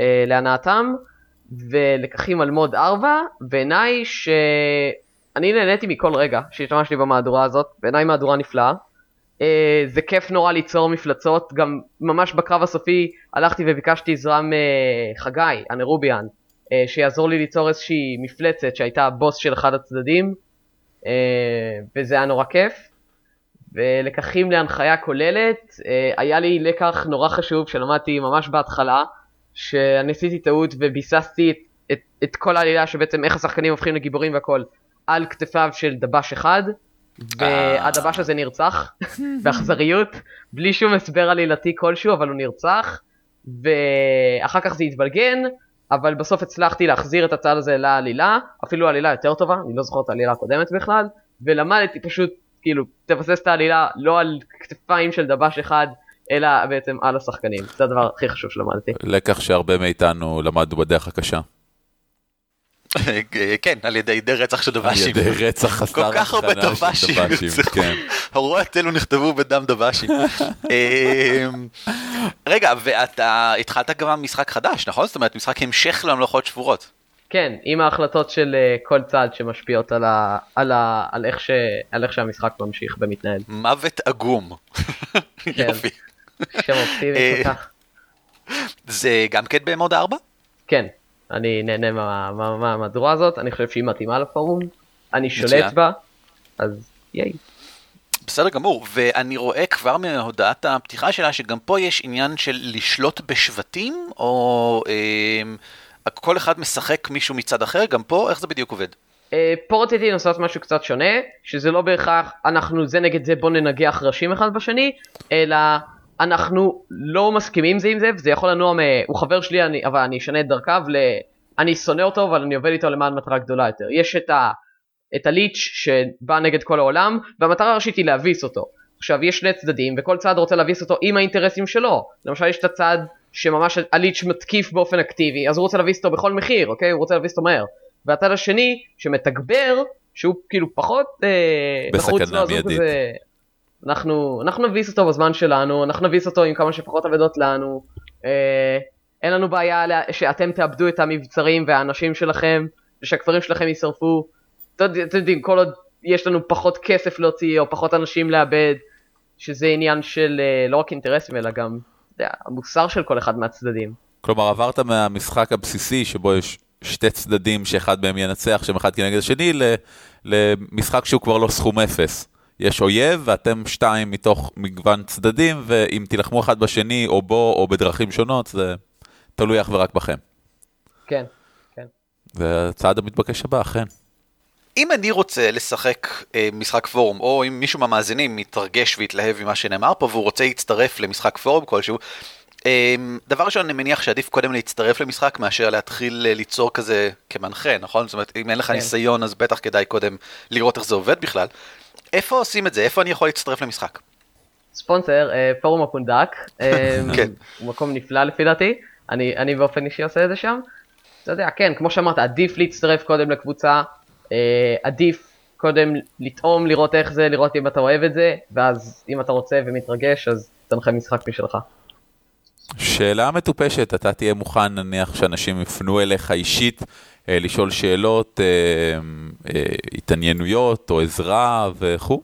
S4: אה, להנאתם, ולקחים על מוד 4, בעיניי שאני נהניתי מכל רגע שהשתמשתי במהדורה הזאת, בעיניי מהדורה נפלאה. אה, זה כיף נורא ליצור מפלצות, גם ממש בקרב הסופי הלכתי וביקשתי עזרה מחגי, הנרוביאן, אה, שיעזור לי ליצור איזושהי מפלצת שהייתה הבוס של אחד הצדדים, וזה היה נורא כיף. ולקחים להנחיה כוללת, אה, היה לי לקח נורא חשוב שלמדתי ממש בהתחלה, שאני עשיתי טעות וביססתי את, את, את כל העלילה שבעצם איך השחקנים הופכים לגיבורים והכל על כתפיו של דבש אחד. והדבש הזה נרצח באכזריות, בלי שום הסבר עלילתי כלשהו, אבל הוא נרצח, ואחר כך זה התבלגן, אבל בסוף הצלחתי להחזיר את הצד הזה לעלילה, אפילו עלילה יותר טובה, אני לא זוכר את העלילה הקודמת בכלל, ולמדתי פשוט, כאילו, תבסס את העלילה לא על כתפיים של דבש אחד, אלא בעצם על השחקנים, זה הדבר הכי חשוב שלמדתי.
S3: לקח שהרבה מאיתנו למדנו בדרך הקשה.
S2: כן, על ידי די רצח של דבשים.
S3: על ידי רצח חסר
S2: כל כך הרבה דבשים. כן. הרואות אלו נכתבו בדם דבשים. אמ, רגע, ואתה התחלת גם משחק חדש, נכון? זאת אומרת, משחק המשך למלאכות שבורות.
S4: כן, עם ההחלטות של אה, כל צד שמשפיעות על, ה, על, ה, על, איך, ש, על איך שהמשחק ממשיך ומתנהל.
S2: מוות עגום.
S4: כן. יופי. שם אופטימי אה, כל כך.
S2: זה גם כן במוד 4?
S4: כן. אני נהנה מהמהדורה הזאת, אני חושב שהיא מתאימה לפורום, אני שולט בה, אז ייי.
S2: בסדר גמור, ואני רואה כבר מהודעת הפתיחה שלה שגם פה יש עניין של לשלוט בשבטים, או אה, כל אחד משחק מישהו מצד אחר, גם פה, איך זה בדיוק עובד?
S4: אה, פה רציתי לנסות משהו קצת שונה, שזה לא בהכרח אנחנו זה נגד זה בוא ננגח ראשים אחד בשני, אלא אנחנו לא מסכימים זה עם זה, וזה יכול לנוע מ... הוא חבר שלי, אני, אבל אני אשנה את דרכיו ל... אני שונא אותו, אבל אני עובד איתו למען מטרה גדולה יותר. יש את, ה... את הליץ' שבא נגד כל העולם, והמטרה הראשית היא להביס אותו. עכשיו, יש שני צדדים, וכל צד רוצה להביס אותו עם האינטרסים שלו. למשל, יש את הצד שממש הליץ' מתקיף באופן אקטיבי, אז הוא רוצה להביס אותו בכל מחיר, אוקיי? הוא רוצה להביס אותו מהר. והצד השני, שמתגבר, שהוא כאילו פחות אה,
S3: בסכנה מיידית.
S4: כזה... אנחנו, אנחנו נביס אותו בזמן שלנו, אנחנו נביס אותו עם כמה שפחות אבדות לנו. אה, אין לנו בעיה שאתם תאבדו את המבצרים והאנשים שלכם, ושהכפרים שלכם יישרפו. אתם יודע- אתם יודעים, כל עוד יש לנו פחות כסף להוציא, או פחות אנשים לאבד, שזה עניין של אה, לא רק אינטרסים, אלא גם יודע, המוסר של כל אחד מהצדדים.
S3: כלומר, עברת מהמשחק הבסיסי, שבו יש שתי צדדים שאחד מהם ינצח, שהם אחד כנגד השני, למשחק שהוא כבר לא סכום אפס. יש אויב, ואתם שתיים מתוך מגוון צדדים, ואם תילחמו אחד בשני, או בו, או בדרכים שונות, זה תלוי אך ורק בכם.
S4: כן, כן.
S3: והצעד המתבקש הבא, אכן.
S2: אם אני רוצה לשחק אה, משחק פורום, או אם מישהו מהמאזינים מתרגש והתלהב ממה שנאמר פה והוא רוצה להצטרף למשחק פורום כלשהו, אה, דבר ראשון אני מניח שעדיף קודם להצטרף למשחק מאשר להתחיל אה, ליצור כזה כמנחה, נכון? זאת אומרת, אם אין לך
S4: כן.
S2: ניסיון אז בטח כדאי קודם לראות איך זה עובד בכלל. איפה עושים את זה? איפה אני יכול להצטרף למשחק?
S4: ספונסר, אה, פורום הפונדק, אה,
S2: כן.
S4: הוא מקום נפלא לפי דעתי, אני, אני באופן אישי עושה את זה שם. אתה יודע, כן, כמו שאמרת, עדיף להצטרף קודם לקבוצה, אה, עדיף קודם לטעום, לראות איך זה, לראות אם אתה אוהב את זה, ואז אם אתה רוצה ומתרגש, אז תנחה משחק משלך.
S3: שאלה מטופשת, אתה תהיה מוכן נניח שאנשים יפנו אליך אישית, אה, לשאול שאלות, אה, אה, התעניינויות או עזרה וכו'?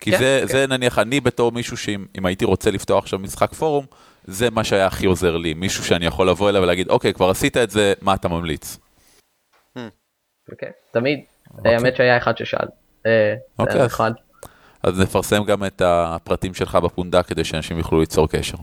S3: כי
S4: כן,
S3: זה,
S4: כן.
S3: זה נניח אני בתור מישהו שאם אם הייתי רוצה לפתוח עכשיו משחק פורום, זה מה שהיה הכי עוזר לי, מישהו שאני יכול לבוא אליו ולהגיד, אוקיי, כבר עשית את זה, מה אתה ממליץ?
S4: אוקיי, תמיד. האמת שהיה אחד ששאל. אה,
S3: אוקיי. אז נפרסם גם את הפרטים שלך בפונדק כדי שאנשים יוכלו ליצור קשר.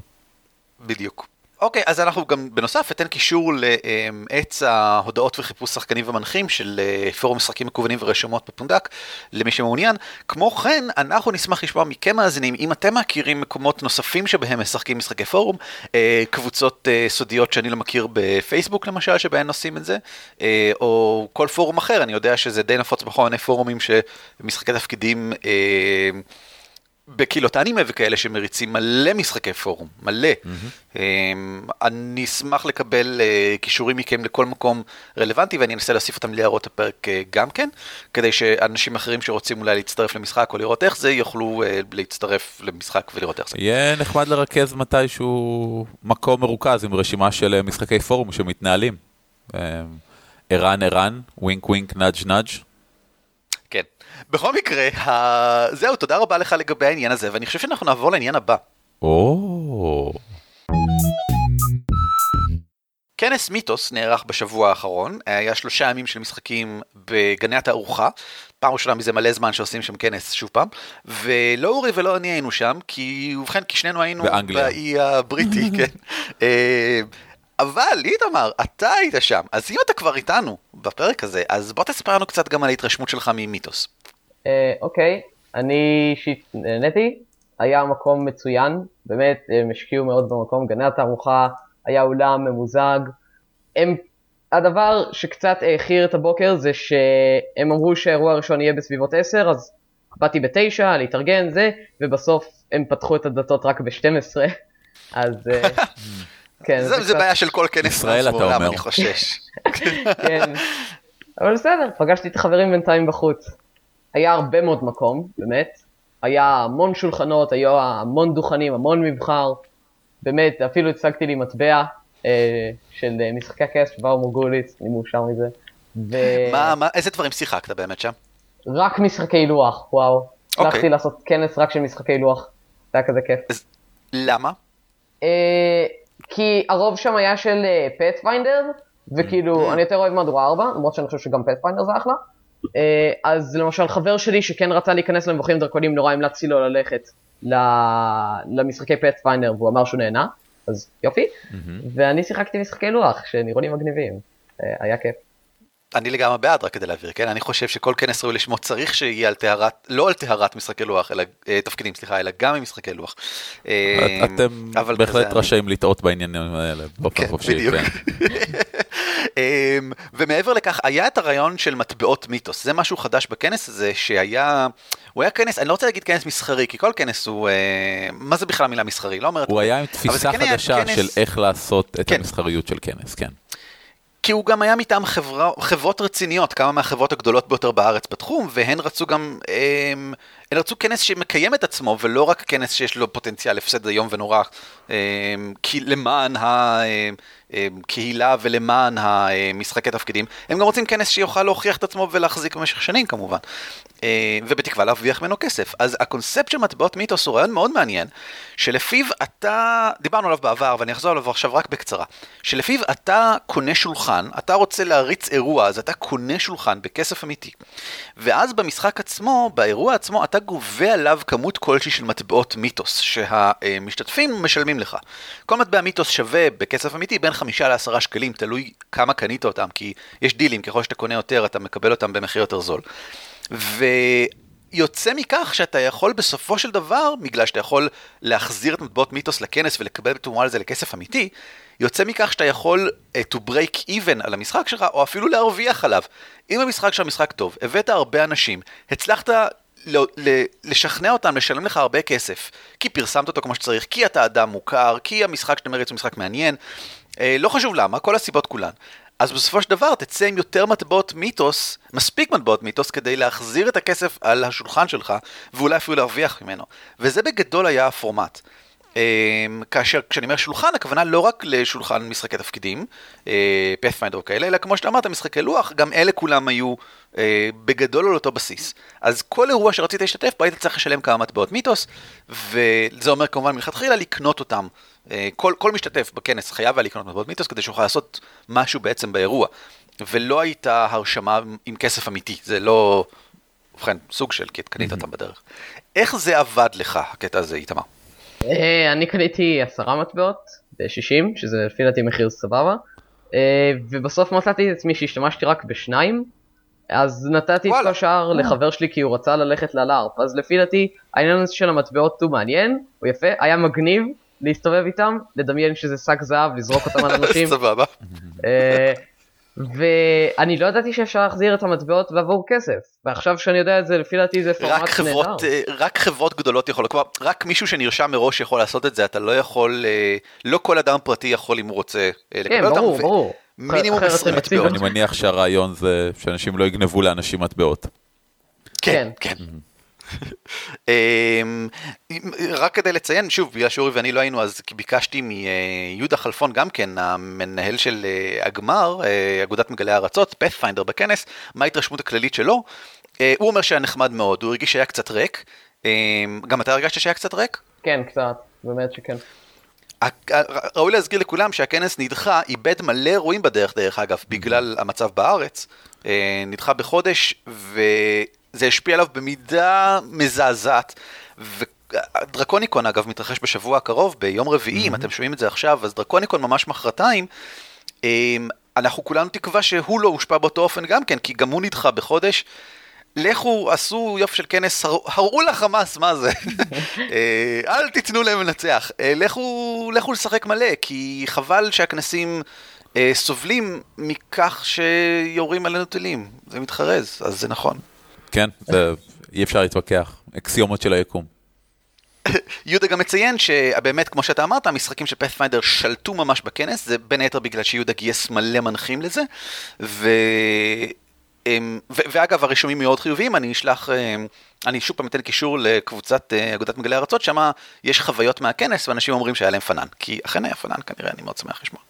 S2: בדיוק. אוקיי, אז אנחנו גם בנוסף אתן קישור לעץ ההודעות וחיפוש שחקנים ומנחים של אה, פורום משחקים מקוונים ורשומות בפונדק, למי שמעוניין. כמו כן, אנחנו נשמח לשמוע מכם מאזינים, אם אתם מכירים מקומות נוספים שבהם משחקים משחקי פורום, אה, קבוצות אה, סודיות שאני לא מכיר בפייסבוק למשל, שבהן עושים את זה, או כל פורום אחר, אני יודע שזה די נפוץ בכל מיני פורומים שמשחקי תפקידים... אה, בקהילות אנימה וכאלה שמריצים מלא משחקי פורום, מלא. Mm-hmm. אני אשמח לקבל uh, קישורים מכם לכל מקום רלוונטי ואני אנסה להוסיף אותם להערות הפרק uh, גם כן, כדי שאנשים אחרים שרוצים אולי להצטרף למשחק או לראות איך זה, יוכלו uh, להצטרף למשחק ולראות איך זה.
S3: יהיה נחמד לרכז מתישהו מקום מרוכז עם רשימה של אה, משחקי פורום שמתנהלים. אה, ערן ערן, wink wink nudge nudge.
S2: כן. בכל מקרה, ה... זהו, תודה רבה לך לגבי העניין הזה, ואני חושב שאנחנו נעבור לעניין הבא.
S3: או,
S2: כנס מיתוס נערך בשבוע האחרון, היה שלושה ימים של משחקים בגני התערוכה, פעם ראשונה מזה מלא זמן שעושים שם כנס שוב פעם, ולא אורי ולא אני היינו שם, כי ובכן, כי שנינו היינו
S3: באנגליה.
S2: באי הבריטי, כן. אבל איתמר, אתה היית שם, אז אם אתה כבר איתנו בפרק הזה, אז בוא תספר לנו קצת גם על ההתרשמות שלך ממיתוס.
S4: אה, אוקיי, אני אישית נהניתי, היה מקום מצוין, באמת, הם השקיעו מאוד במקום, גני התערוכה, היה אולם ממוזג. הם, הדבר שקצת העכיר את הבוקר זה שהם אמרו שהאירוע הראשון יהיה בסביבות 10, אז באתי ב-9 להתארגן זה, ובסוף הם פתחו את הדלתות רק ב-12, אז אה, כן,
S2: זה, זה
S4: קצת-
S2: בעיה של כל כנס
S3: ישראל, אתה אומר.
S2: אני חושש.
S4: כן. אבל בסדר, פגשתי את החברים בינתיים בחוץ. היה הרבה מאוד מקום, באמת. היה המון שולחנות, היו המון דוכנים, המון מבחר. באמת, אפילו הצגתי לי מטבע אה, של אה, משחקי הכס שבאו מורגוליץ, אני מאושר מזה. ורק
S2: מה, מה, איזה דברים שיחקת באמת שם?
S4: משחקי לוח, וואו.
S2: אוקיי.
S4: הצלחתי לעשות כנס רק של משחקי לוח, זה היה כזה כיף.
S2: למה?
S4: אה, כי הרוב שם היה של פאת'פיינדר, וכאילו, אני יותר אוהב מהדורה 4, למרות שאני חושב שגם פאת'פיינדר זה אחלה. אה, אז למשל חבר שלי שכן רצה להיכנס למבוכים דרקונים, נורא המלצתי לו ללכת למשחקי פאת'פיינדר, והוא אמר שהוא נהנה, אז יופי. ואני שיחקתי משחקי לוח, שנראו לי מגניבים. אה, היה כיף.
S2: אני לגמרי בעד, רק כדי להעביר, כן? אני חושב שכל כנס ראוי לשמו צריך שיהיה על טהרת, לא על טהרת משחקי לוח, אלא, אה, תפקידים, סליחה, אלא גם עם משחקי לוח. אה,
S3: אתם בהחלט רשאים לטעות בעניינים האלה באופן
S2: כן,
S3: חופשי.
S2: בדיוק.
S3: כן.
S2: אמ, ומעבר לכך, היה את הרעיון של מטבעות מיתוס. זה משהו חדש בכנס הזה, שהיה... הוא היה כנס, אני לא רוצה להגיד כנס מסחרי, כי כל כנס הוא... אה, מה זה בכלל המילה מסחרי? לא אומרת...
S3: הוא היה עם תפיסה
S2: כן
S3: חדשה
S2: כנס-
S3: של איך לעשות את
S2: כן.
S3: המסחריות של כנס, כן.
S2: כי הוא גם היה מטעם חברה, חברות רציניות, כמה מהחברות הגדולות ביותר בארץ בתחום, והן רצו גם, הן רצו כנס שמקיים את עצמו, ולא רק כנס שיש לו פוטנציאל הפסד איום ונורא, הם, כי למען הקהילה ולמען המשחקי תפקידים, הם גם רוצים כנס שיוכל להוכיח את עצמו ולהחזיק במשך שנים כמובן, ובתקווה להרוויח ממנו כסף. אז הקונספט של מטבעות מיתוס הוא רעיון מאוד מעניין, שלפיו אתה, דיברנו עליו בעבר, ואני אחזור עליו עכשיו רק בקצרה, שלפיו אתה קונה שולחן, אתה רוצה להריץ אירוע, אז אתה קונה שולחן בכסף אמיתי. ואז במשחק עצמו, באירוע עצמו, אתה גובה עליו כמות כלשהי של מטבעות מיתוס, שהמשתתפים משלמים לך. כל מטבע מיתוס שווה בכסף אמיתי בין חמישה לעשרה שקלים, תלוי כמה קנית אותם, כי יש דילים, ככל שאתה קונה יותר, אתה מקבל אותם במחיר יותר זול. ויוצא מכך שאתה יכול בסופו של דבר, בגלל שאתה יכול להחזיר את מטבעות מיתוס לכנס ולקבל בתמורה לזה לכסף אמיתי, יוצא מכך שאתה יכול uh, to break even על המשחק שלך, או אפילו להרוויח עליו. אם המשחק שלך משחק טוב, הבאת הרבה אנשים, הצלחת לשכנע אותם לשלם לך הרבה כסף, כי פרסמת אותו כמו שצריך, כי אתה אדם מוכר, כי המשחק שאתה מריץ הוא משחק מעניין, אה, לא חשוב למה, כל הסיבות כולן. אז בסופו של דבר תצא עם יותר מטבעות מיתוס, מספיק מטבעות מיתוס, כדי להחזיר את הכסף על השולחן שלך, ואולי אפילו להרוויח ממנו. וזה בגדול היה הפורמט. אמ, כאשר כשאני אומר שולחן, הכוונה לא רק לשולחן משחקי תפקידים, פאת'פיינדר וכאלה, אלא כמו שאתה אמרת, משחקי לוח, גם אלה כולם היו אה, בגדול על אותו בסיס. אז כל אירוע שרצית להשתתף בו, היית צריך לשלם כמה מטבעות מיתוס, וזה אומר כמובן מלכתחילה לקנות אותם. אה, כל, כל משתתף בכנס חייב היה לקנות מטבעות מיתוס כדי שיוכל לעשות משהו בעצם באירוע. ולא הייתה הרשמה עם כסף אמיתי, זה לא... ובכן, סוג של, כי קנית אותם בדרך. איך זה עבד לך, הקטע הזה, איתמר?
S4: אה, אני קניתי עשרה מטבעות ב-60, שזה לפי דעתי מחיר סבבה, אה, ובסוף מצאתי את עצמי שהשתמשתי רק בשניים, אז נתתי את. כל השאר לחבר שלי כי הוא רצה ללכת ללארפ, אז לפי דעתי העניין הזה של המטבעות הוא מעניין, הוא יפה, היה מגניב להסתובב איתם, לדמיין שזה שק זהב, לזרוק אותם על אנשים,
S2: סבבה.
S4: ואני לא ידעתי שאפשר להחזיר את המטבעות בעבור כסף, ועכשיו שאני יודע את זה, לפי דעתי זה פורמט נהדר.
S2: חברות, אה, רק חברות גדולות יכולות, כלומר, רק מישהו שנרשם מראש יכול לעשות את זה, אתה לא יכול, אה, לא כל אדם פרטי יכול אם הוא רוצה אה, לקבל
S4: כן,
S2: אותם.
S4: ברור,
S2: ו-
S4: ברור.
S2: מינימום
S4: אחרת
S2: 20
S4: הם יציגו
S2: מטבעות.
S3: אני מניח שהרעיון זה שאנשים לא יגנבו לאנשים מטבעות.
S2: כן, כן. אמ, רק כדי לציין, שוב, בגלל שאורי ואני לא היינו, אז ביקשתי מיהודה חלפון גם כן, המנהל של אה, הגמר, אה, אגודת מגלי הארצות, פאת'פיינדר בכנס, מה ההתרשמות הכללית שלו. אה, הוא אומר שהיה נחמד מאוד, הוא הרגיש שהיה קצת ריק. אמ, גם אתה הרגשת שהיה קצת ריק?
S4: כן, קצת, באמת שכן.
S2: ראוי להזכיר לכולם שהכנס נדחה, איבד מלא אירועים בדרך, דרך אגב, בגלל המצב בארץ. אה, נדחה בחודש, וזה השפיע עליו במידה מזעזעת. ודרקוניקון אגב מתרחש בשבוע הקרוב, ביום רביעי, אם אתם שומעים את זה עכשיו, אז דרקוניקון ממש מחרתיים. אה, אנחנו כולנו תקווה שהוא לא הושפע באותו אופן גם כן, כי גם הוא נדחה בחודש. לכו, עשו יופי של כנס, הר- הראו לחמאס מה זה. אה, אל תיתנו להם לנצח. אה, לכו, לכו לשחק מלא, כי חבל שהכנסים אה, סובלים מכך שיורים עלינו טילים. זה מתחרז, אז זה נכון.
S3: כן, זה- אי אפשר להתווכח. אקסיומות של היקום.
S2: יהודה גם מציין שבאמת, כמו שאתה אמרת, המשחקים של פאת'פיינדר שלטו ממש בכנס, זה בין היתר בגלל שיהודה גייס מלא מנחים לזה, ו... ו- ואגב, הרישומים מאוד חיוביים, אני אשלח, אמ, אני שוב פעם אתן קישור לקבוצת אה, אגודת מגלי ארצות, שם יש חוויות מהכנס, ואנשים אומרים שהיה להם פנן, כי אכן היה פנן כנראה, אני מאוד שמח לשמוע.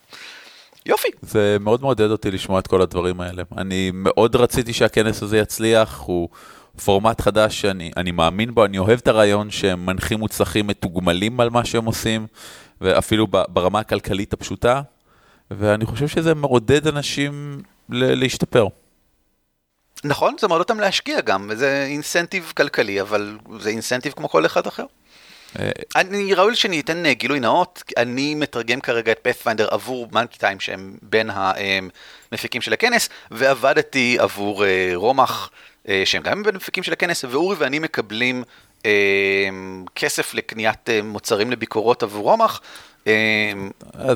S2: יופי,
S3: זה מאוד מעודד אותי לשמוע את כל הדברים האלה. אני מאוד רציתי שהכנס הזה יצליח, הוא פורמט חדש שאני אני מאמין בו, אני אוהב את הרעיון שמנחים מוצלחים מתוגמלים על מה שהם עושים, ואפילו ברמה הכלכלית הפשוטה, ואני חושב שזה מעודד אנשים להשתפר.
S2: נכון, זה מעודד אותם להשקיע גם, וזה אינסנטיב כלכלי, אבל זה אינסנטיב כמו כל אחד אחר. אני ראוי שאני אתן אה, גילוי נאות, אני מתרגם כרגע את פאת'פיינדר עבור מנקי טיים שהם בין המפיקים של הכנס, ועבדתי עבור אה, רומח אה, שהם גם בין המפיקים של הכנס, ואורי ואני מקבלים כסף לקניית מוצרים לביקורות עבור רומח.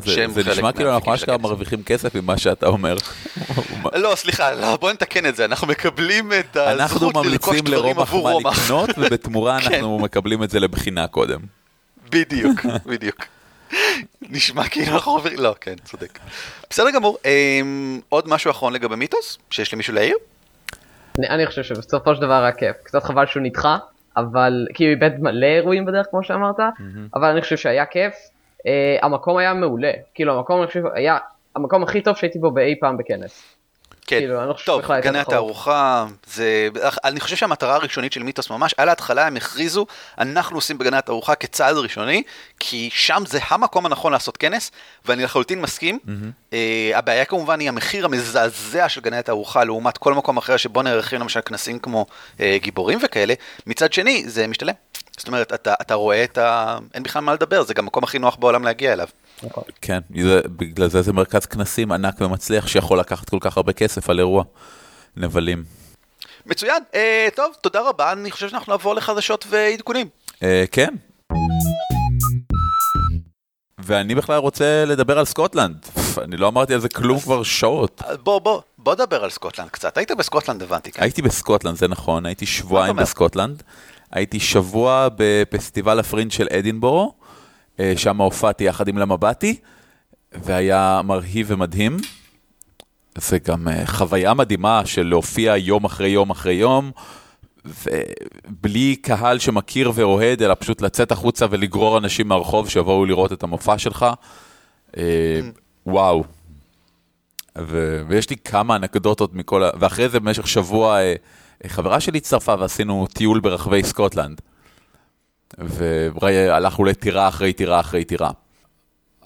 S3: זה, זה נשמע כאילו אנחנו אשכרה מרוויחים כסף ממה שאתה אומר.
S2: לא, סליחה, לא, בוא נתקן את זה, אנחנו מקבלים את הזכות לרכוש דברים עבור רומח.
S3: אנחנו ממליצים לרומח מה לקנות, ובתמורה כן. אנחנו מקבלים את זה לבחינה קודם.
S2: בדיוק, בדיוק. נשמע כאילו אנחנו עוברים, לא, כן, צודק. בסדר גמור, עוד משהו אחרון לגבי מיתוס, שיש למישהו להעיר?
S4: אני חושב שבסופו של דבר היה כיף, קצת חבל שהוא נדחה, אבל כי הוא איבד מלא אירועים בדרך כמו שאמרת, אבל אני חושב שהיה כיף. Uh, המקום היה מעולה, כאילו המקום אני חושב היה המקום הכי טוב שהייתי בו באי פעם בכנס.
S2: כן, כאילו, לא טוב, גני התערוכה, זה, אני חושב שהמטרה הראשונית של מיתוס ממש, על ההתחלה הם הכריזו, אנחנו עושים בגני התערוכה כצעד ראשוני, כי שם זה המקום הנכון לעשות כנס, ואני לחלוטין מסכים. Mm-hmm. Uh, הבעיה כמובן היא המחיר המזעזע של גני התערוכה לעומת כל מקום אחר שבו נערכים למשל כנסים כמו uh, גיבורים וכאלה, מצד שני זה משתלם. זאת אומרת, אתה, אתה רואה את ה... אין בכלל מה לדבר, זה גם המקום הכי נוח בעולם להגיע אליו.
S3: כן, זה, בגלל זה זה מרכז כנסים ענק ומצליח שיכול לקחת כל כך הרבה כסף על אירוע נבלים.
S2: מצוין, אה, טוב, תודה רבה, אני חושב שאנחנו נעבור לחדשות ועדכונים.
S3: אה, כן. ואני בכלל רוצה לדבר על סקוטלנד, אני לא אמרתי על זה כלום כבר שעות.
S2: בוא, בוא, בוא נדבר על סקוטלנד קצת, היית בסקוטלנד הבנתי, כן?
S3: הייתי בסקוטלנד, זה נכון, הייתי שבועיים בסקוטלנד. הייתי שבוע בפסטיבל הפרינג' של אדינבורו, אה, שם הופעתי יחד עם למבטי, והיה מרהיב ומדהים. זה גם אה, חוויה מדהימה של להופיע יום אחרי יום אחרי יום, ובלי קהל שמכיר ואוהד, אלא פשוט לצאת החוצה ולגרור אנשים מהרחוב שיבואו לראות את המופע שלך. אה, וואו. ו- ויש לי כמה אנקדוטות מכל ה... ואחרי זה במשך שבוע חברה שלי הצטרפה ועשינו טיול ברחבי סקוטלנד. והלכנו לטירה אחרי טירה אחרי טירה.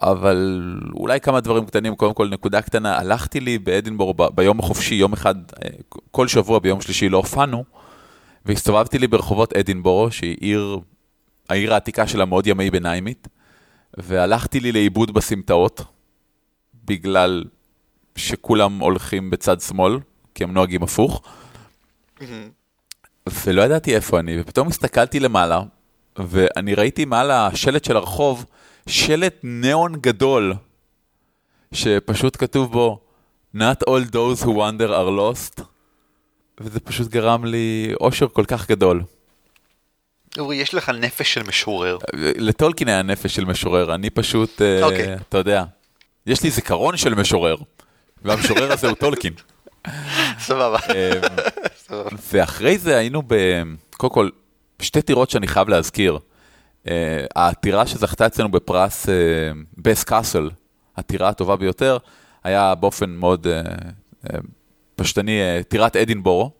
S3: אבל אולי כמה דברים קטנים, קודם כל נקודה קטנה, הלכתי לי באדינבורו ב- ביום החופשי, יום אחד, אה, כל שבוע ביום שלישי לא הופענו, והסתובבתי לי ברחובות אדינבורו, שהיא עיר, העיר העתיקה שלה מאוד ימי ביניימית, והלכתי לי לאיבוד בסמטאות, בגלל שכולם הולכים בצד שמאל, כי הם נוהגים הפוך. ולא ידעתי איפה אני, ופתאום הסתכלתי למעלה, ואני ראיתי מעל השלט של הרחוב, שלט ניאון גדול, שפשוט כתוב בו, Not all those who wander are lost, וזה פשוט גרם לי אושר כל כך גדול.
S2: אורי, יש לך נפש של משורר.
S3: לטולקין היה נפש של משורר, אני פשוט, okay. uh, אוקיי. אתה יודע, יש לי זיכרון של משורר, והמשורר הזה הוא טולקין.
S2: סבבה.
S3: ואחרי זה היינו ב... קודם כל, שתי טירות שאני חייב להזכיר. אה, הטירה שזכתה אצלנו בפרס uh, castle, הטירה הטובה ביותר, היה באופן מאוד uh, uh, פשטני, uh, טירת אדינבורו,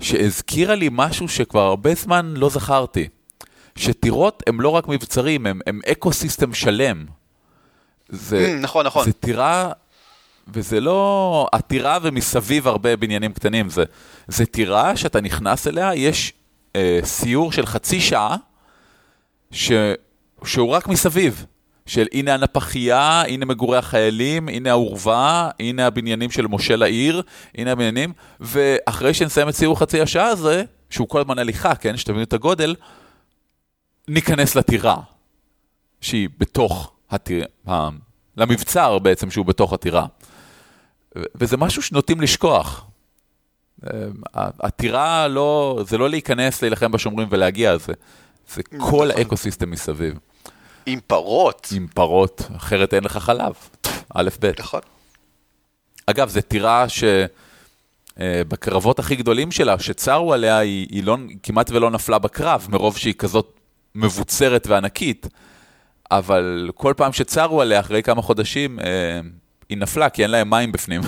S3: שהזכירה לי משהו שכבר הרבה זמן לא זכרתי. שטירות הם לא רק מבצרים, הם, הם אקו סיסטם שלם.
S2: זה, mm, נכון, נכון.
S3: זה טירה וזה לא עתירה ומסביב הרבה בניינים קטנים, זה, זה טירה שאתה נכנס אליה, יש אה, סיור של חצי שעה, ש, שהוא רק מסביב. של הנה הנפחייה, הנה מגורי החיילים, הנה האורווה, הנה הבניינים של משה לעיר, הנה הבניינים, ואחרי שנסיים את סיור חצי השעה הזה, שהוא כל הזמן הליכה, כן, שתבינו את הגודל, ניכנס לטירה, שהיא בתוך הטירה, למבצר בעצם שהוא בתוך הטירה. וזה משהו שנוטים לשכוח. הטירה לא, זה לא להיכנס, להילחם בשומרים ולהגיע, זה, זה כל נכון. האקו-סיסטם מסביב.
S2: עם פרות.
S3: עם פרות, אחרת אין לך חלב, א', ב'.
S2: נכון.
S3: אגב, זו טירה שבקרבות הכי גדולים שלה, שצרו עליה, היא, היא לא, כמעט ולא נפלה בקרב, מרוב שהיא כזאת מבוצרת וענקית, אבל כל פעם שצרו עליה, אחרי כמה חודשים, היא נפלה כי אין להם מים בפנים.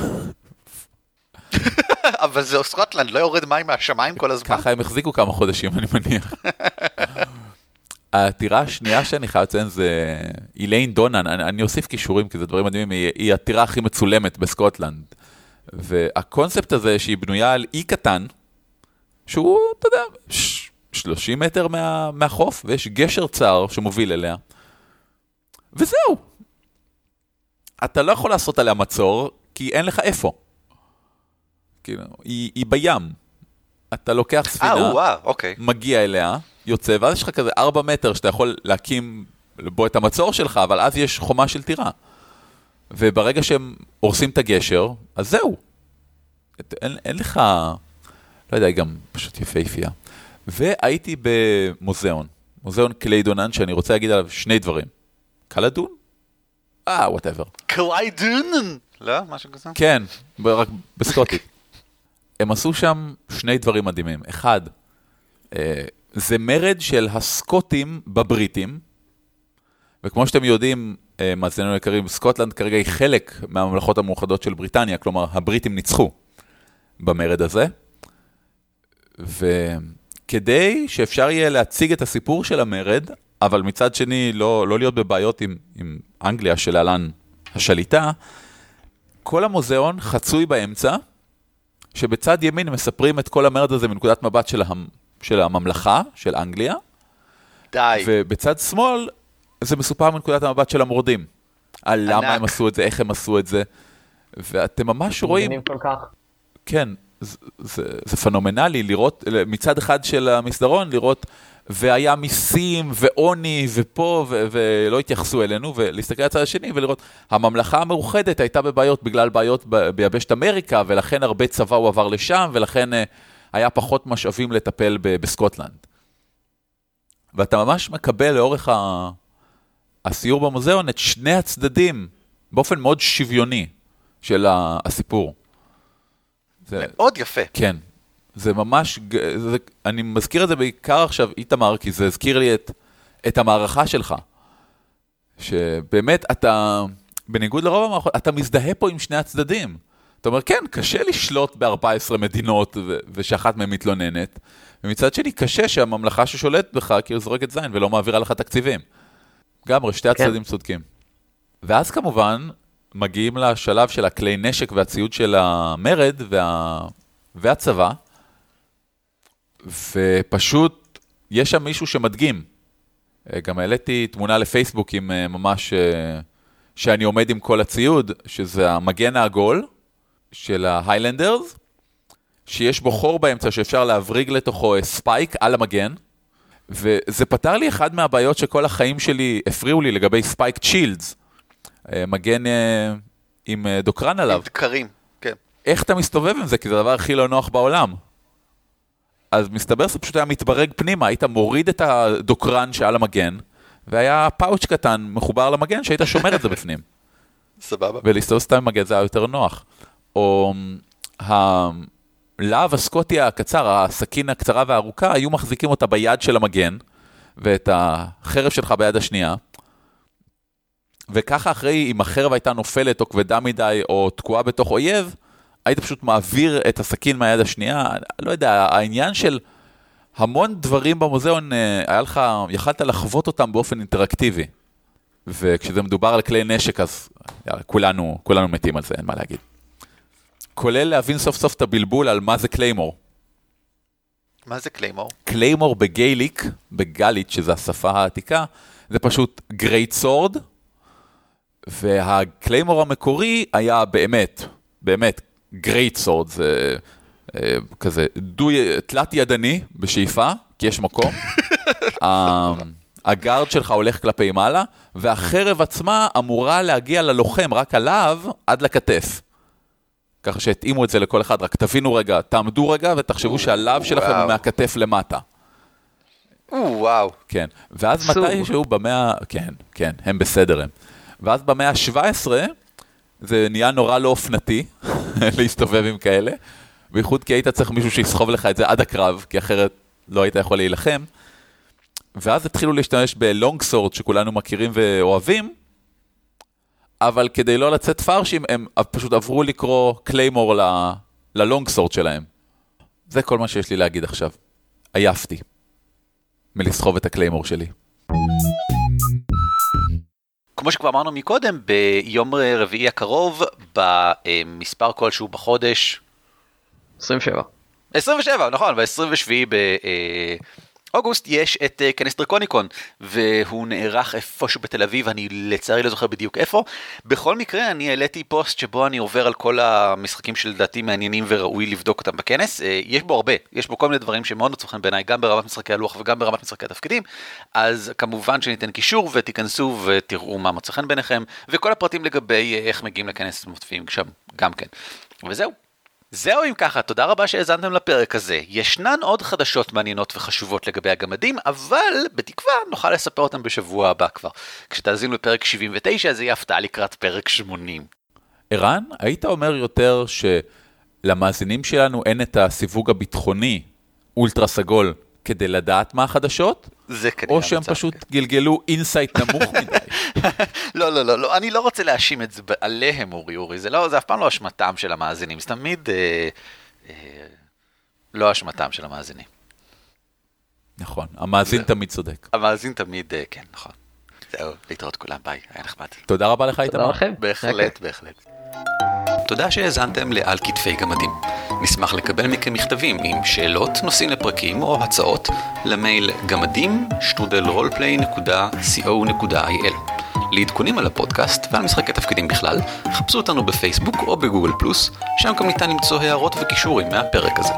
S2: אבל זה סקוטלנד, לא יורד מים מהשמיים כל הזמן.
S3: ככה הם החזיקו כמה חודשים, אני מניח. הטירה השנייה שאני חייב לציין זה איילין דונן, אני, אני אוסיף קישורים כי זה דברים מדהימים, היא, היא הטירה הכי מצולמת בסקוטלנד. והקונספט הזה שהיא בנויה על אי קטן, שהוא, אתה יודע, 30 מטר מה, מהחוף, ויש גשר צר שמוביל אליה. וזהו. אתה לא יכול לעשות עליה מצור, כי אין לך איפה. כאילו, היא, היא בים. אתה לוקח
S2: אה,
S3: ספינה,
S2: וואו, אוקיי.
S3: מגיע אליה, יוצא, ואז יש לך כזה 4 מטר שאתה יכול להקים בו את המצור שלך, אבל אז יש חומה של טירה. וברגע שהם הורסים את הגשר, אז זהו. אין, אין לך, לא יודע, היא גם פשוט יפהפייה. והייתי במוזיאון, מוזיאון קליידונן, שאני רוצה להגיד עליו שני דברים. קלדון? אה, וואטאבר.
S2: קליידונן! לא? משהו כזה?
S3: כן, רק בסקוטית. הם עשו שם שני דברים מדהימים. אחד, אה, זה מרד של הסקוטים בבריטים, וכמו שאתם יודעים, אה, מאזיננו יקרים, סקוטלנד כרגע היא חלק מהממלכות המאוחדות של בריטניה, כלומר, הבריטים ניצחו במרד הזה, וכדי שאפשר יהיה להציג את הסיפור של המרד, אבל מצד שני לא, לא להיות בבעיות עם, עם אנגליה שלהלן השליטה, כל המוזיאון חצוי באמצע, שבצד ימין מספרים את כל המרד הזה מנקודת מבט של, המ... של הממלכה, של אנגליה,
S2: די.
S3: ובצד שמאל זה מסופר מנקודת המבט של המורדים. על למה
S2: ענק.
S3: הם עשו את זה, איך הם עשו את זה, ואתם ממש רואים,
S4: מבינים כל כך.
S3: כן, זה, זה, זה פנומנלי לראות, מצד אחד של המסדרון, לראות, והיה מיסים ועוני ופה, ו- ולא התייחסו אלינו, ולהסתכל על הצד השני ולראות, הממלכה המאוחדת הייתה בבעיות בגלל בעיות ב- ביבשת אמריקה, ולכן הרבה צבא הועבר לשם, ולכן אה, היה פחות משאבים לטפל ב- בסקוטלנד. ואתה ממש מקבל לאורך ה... הסיור במוזיאון את שני הצדדים באופן מאוד שוויוני של הסיפור. זה,
S2: מאוד יפה.
S3: כן, זה ממש, זה, אני מזכיר את זה בעיקר עכשיו, איתמר, כי זה הזכיר לי את, את המערכה שלך. שבאמת אתה, בניגוד לרוב המערכות, אתה מזדהה פה עם שני הצדדים. אתה אומר, כן, קשה לשלוט ב-14 מדינות ו- ושאחת מהן מתלוננת, ומצד שני, קשה שהממלכה ששולטת בך כאילו זורקת זין ולא מעבירה לך תקציבים. לגמרי, שתי הצדדים צודקים. ואז כמובן, מגיעים לשלב של הכלי נשק והציוד של המרד וה... והצבא, ופשוט יש שם מישהו שמדגים. אה, גם העליתי תמונה לפייסבוק עם אה, ממש, אה, שאני עומד עם כל הציוד, שזה המגן העגול של ה Highlanders, שיש בו חור באמצע שאפשר להבריג לתוכו spike על המגן, וזה פתר לי אחד מהבעיות שכל החיים שלי הפריעו לי לגבי spiked shields, מגן עם דוקרן עליו.
S2: עם דקרים. כן.
S3: איך אתה מסתובב עם זה? כי זה הדבר הכי לא נוח בעולם. אז מסתבר שזה פשוט היה מתברג פנימה, היית מוריד את הדוקרן שעל המגן, והיה פאוץ' קטן מחובר למגן שהיית שומר את זה בפנים.
S2: סבבה.
S3: ולהסתובב סתם עם מגן זה היה יותר נוח. או הלהב הסקוטי הקצר, הסכין הקצרה והארוכה, היו מחזיקים אותה ביד של המגן, ואת החרב שלך ביד השנייה. וככה אחרי, אם החרב הייתה נופלת או כבדה מדי או תקועה בתוך אויב, היית פשוט מעביר את הסכין מהיד השנייה. לא יודע, העניין של המון דברים במוזיאון, אה, היה לך, יכלת לחוות אותם באופן אינטראקטיבי. וכשזה מדובר על כלי נשק, אז יאללה, כולנו, כולנו מתים על זה, אין מה להגיד. כולל להבין סוף סוף את הבלבול על מה זה claymore.
S2: מה זה claymore?
S3: claymore ב Gaelic, בגלית, שזו השפה העתיקה, זה פשוט great sword, וה claymore המקורי היה באמת, באמת, גרייט סורד, זה אה, כזה דו, תלת ידני בשאיפה, כי יש מקום. ה- הגארד שלך הולך כלפי מעלה, והחרב עצמה אמורה להגיע ללוחם, רק עליו, עד לכתף. ככה שהתאימו את זה לכל אחד, רק תבינו רגע, תעמדו רגע ותחשבו שהלאו שלכם הוא. מהכתף למטה.
S2: או, וואו.
S3: כן, ואז. מתישהו במאה, כן, כן, הם בסדר הם. ואז במאה ה-17 זה נהיה נורא לא אופנתי להסתובב עם כאלה, בייחוד כי היית צריך מישהו שיסחוב לך את זה עד הקרב, כי אחרת לא היית יכול להילחם. ואז התחילו להשתמש בלונג סורד שכולנו מכירים ואוהבים, אבל כדי לא לצאת פרשים, הם פשוט עברו לקרוא קליימור ללונג סורד שלהם. זה כל מה שיש לי להגיד עכשיו. עייפתי. מלסחוב את הקליימור שלי.
S2: כמו שכבר אמרנו מקודם, ביום רביעי הקרוב, במספר כלשהו בחודש,
S4: 27.
S2: 27, נכון, ב-27 אוגוסט יש את uh, כנס דרקוניקון, והוא נערך איפשהו בתל אביב, אני לצערי לא זוכר בדיוק איפה. בכל מקרה, אני העליתי פוסט שבו אני עובר על כל המשחקים שלדעתי מעניינים וראוי לבדוק אותם בכנס. Uh, יש בו הרבה, יש בו כל מיני דברים שמאוד מצאו חן בעיניי, גם ברמת משחקי הלוח וגם ברמת משחקי התפקידים. אז כמובן שניתן קישור ותיכנסו ותראו מה מוצא חן בעיניכם, וכל הפרטים לגבי uh, איך מגיעים לכנס מופיעים שם גם כן. וזהו. זהו אם ככה, תודה רבה שהאזנתם לפרק הזה. ישנן עוד חדשות מעניינות וחשובות לגבי הגמדים, אבל בתקווה נוכל לספר אותם בשבוע הבא כבר. כשתאזינו לפרק 79 זה יהיה הפתעה לקראת פרק 80.
S3: ערן, היית אומר יותר שלמאזינים שלנו אין את הסיווג הביטחוני אולטרה סגול כדי לדעת מה החדשות?
S2: זה כנראה
S3: או שהם
S2: המצב,
S3: פשוט
S2: כן.
S3: גלגלו insight נמוך מדי?
S2: לא, לא, לא, לא, אני לא רוצה להאשים את זה עליהם, אורי, אורי, זה, לא, זה אף פעם לא אשמתם של המאזינים, זה תמיד אה, אה, לא אשמתם של המאזינים.
S3: נכון, המאזין
S2: זה-
S3: תמיד צודק.
S2: המאזין תמיד, אה, כן, נכון. זהו, להתראות כולם, ביי, היה נחמד.
S3: תודה רבה לך,
S4: תודה
S3: איתמר.
S4: לכם.
S2: בהחלט, בהחלט. תודה שהאזנתם לעל כתפי גמדים. נשמח לקבל מכם מכתבים עם שאלות, נושאים לפרקים או הצעות למייל גמדים שטרודל roleplay.co.il לעדכונים על הפודקאסט ועל משחקי תפקידים בכלל, חפשו אותנו בפייסבוק או בגוגל פלוס, שם גם ניתן למצוא הערות וקישורים מהפרק הזה.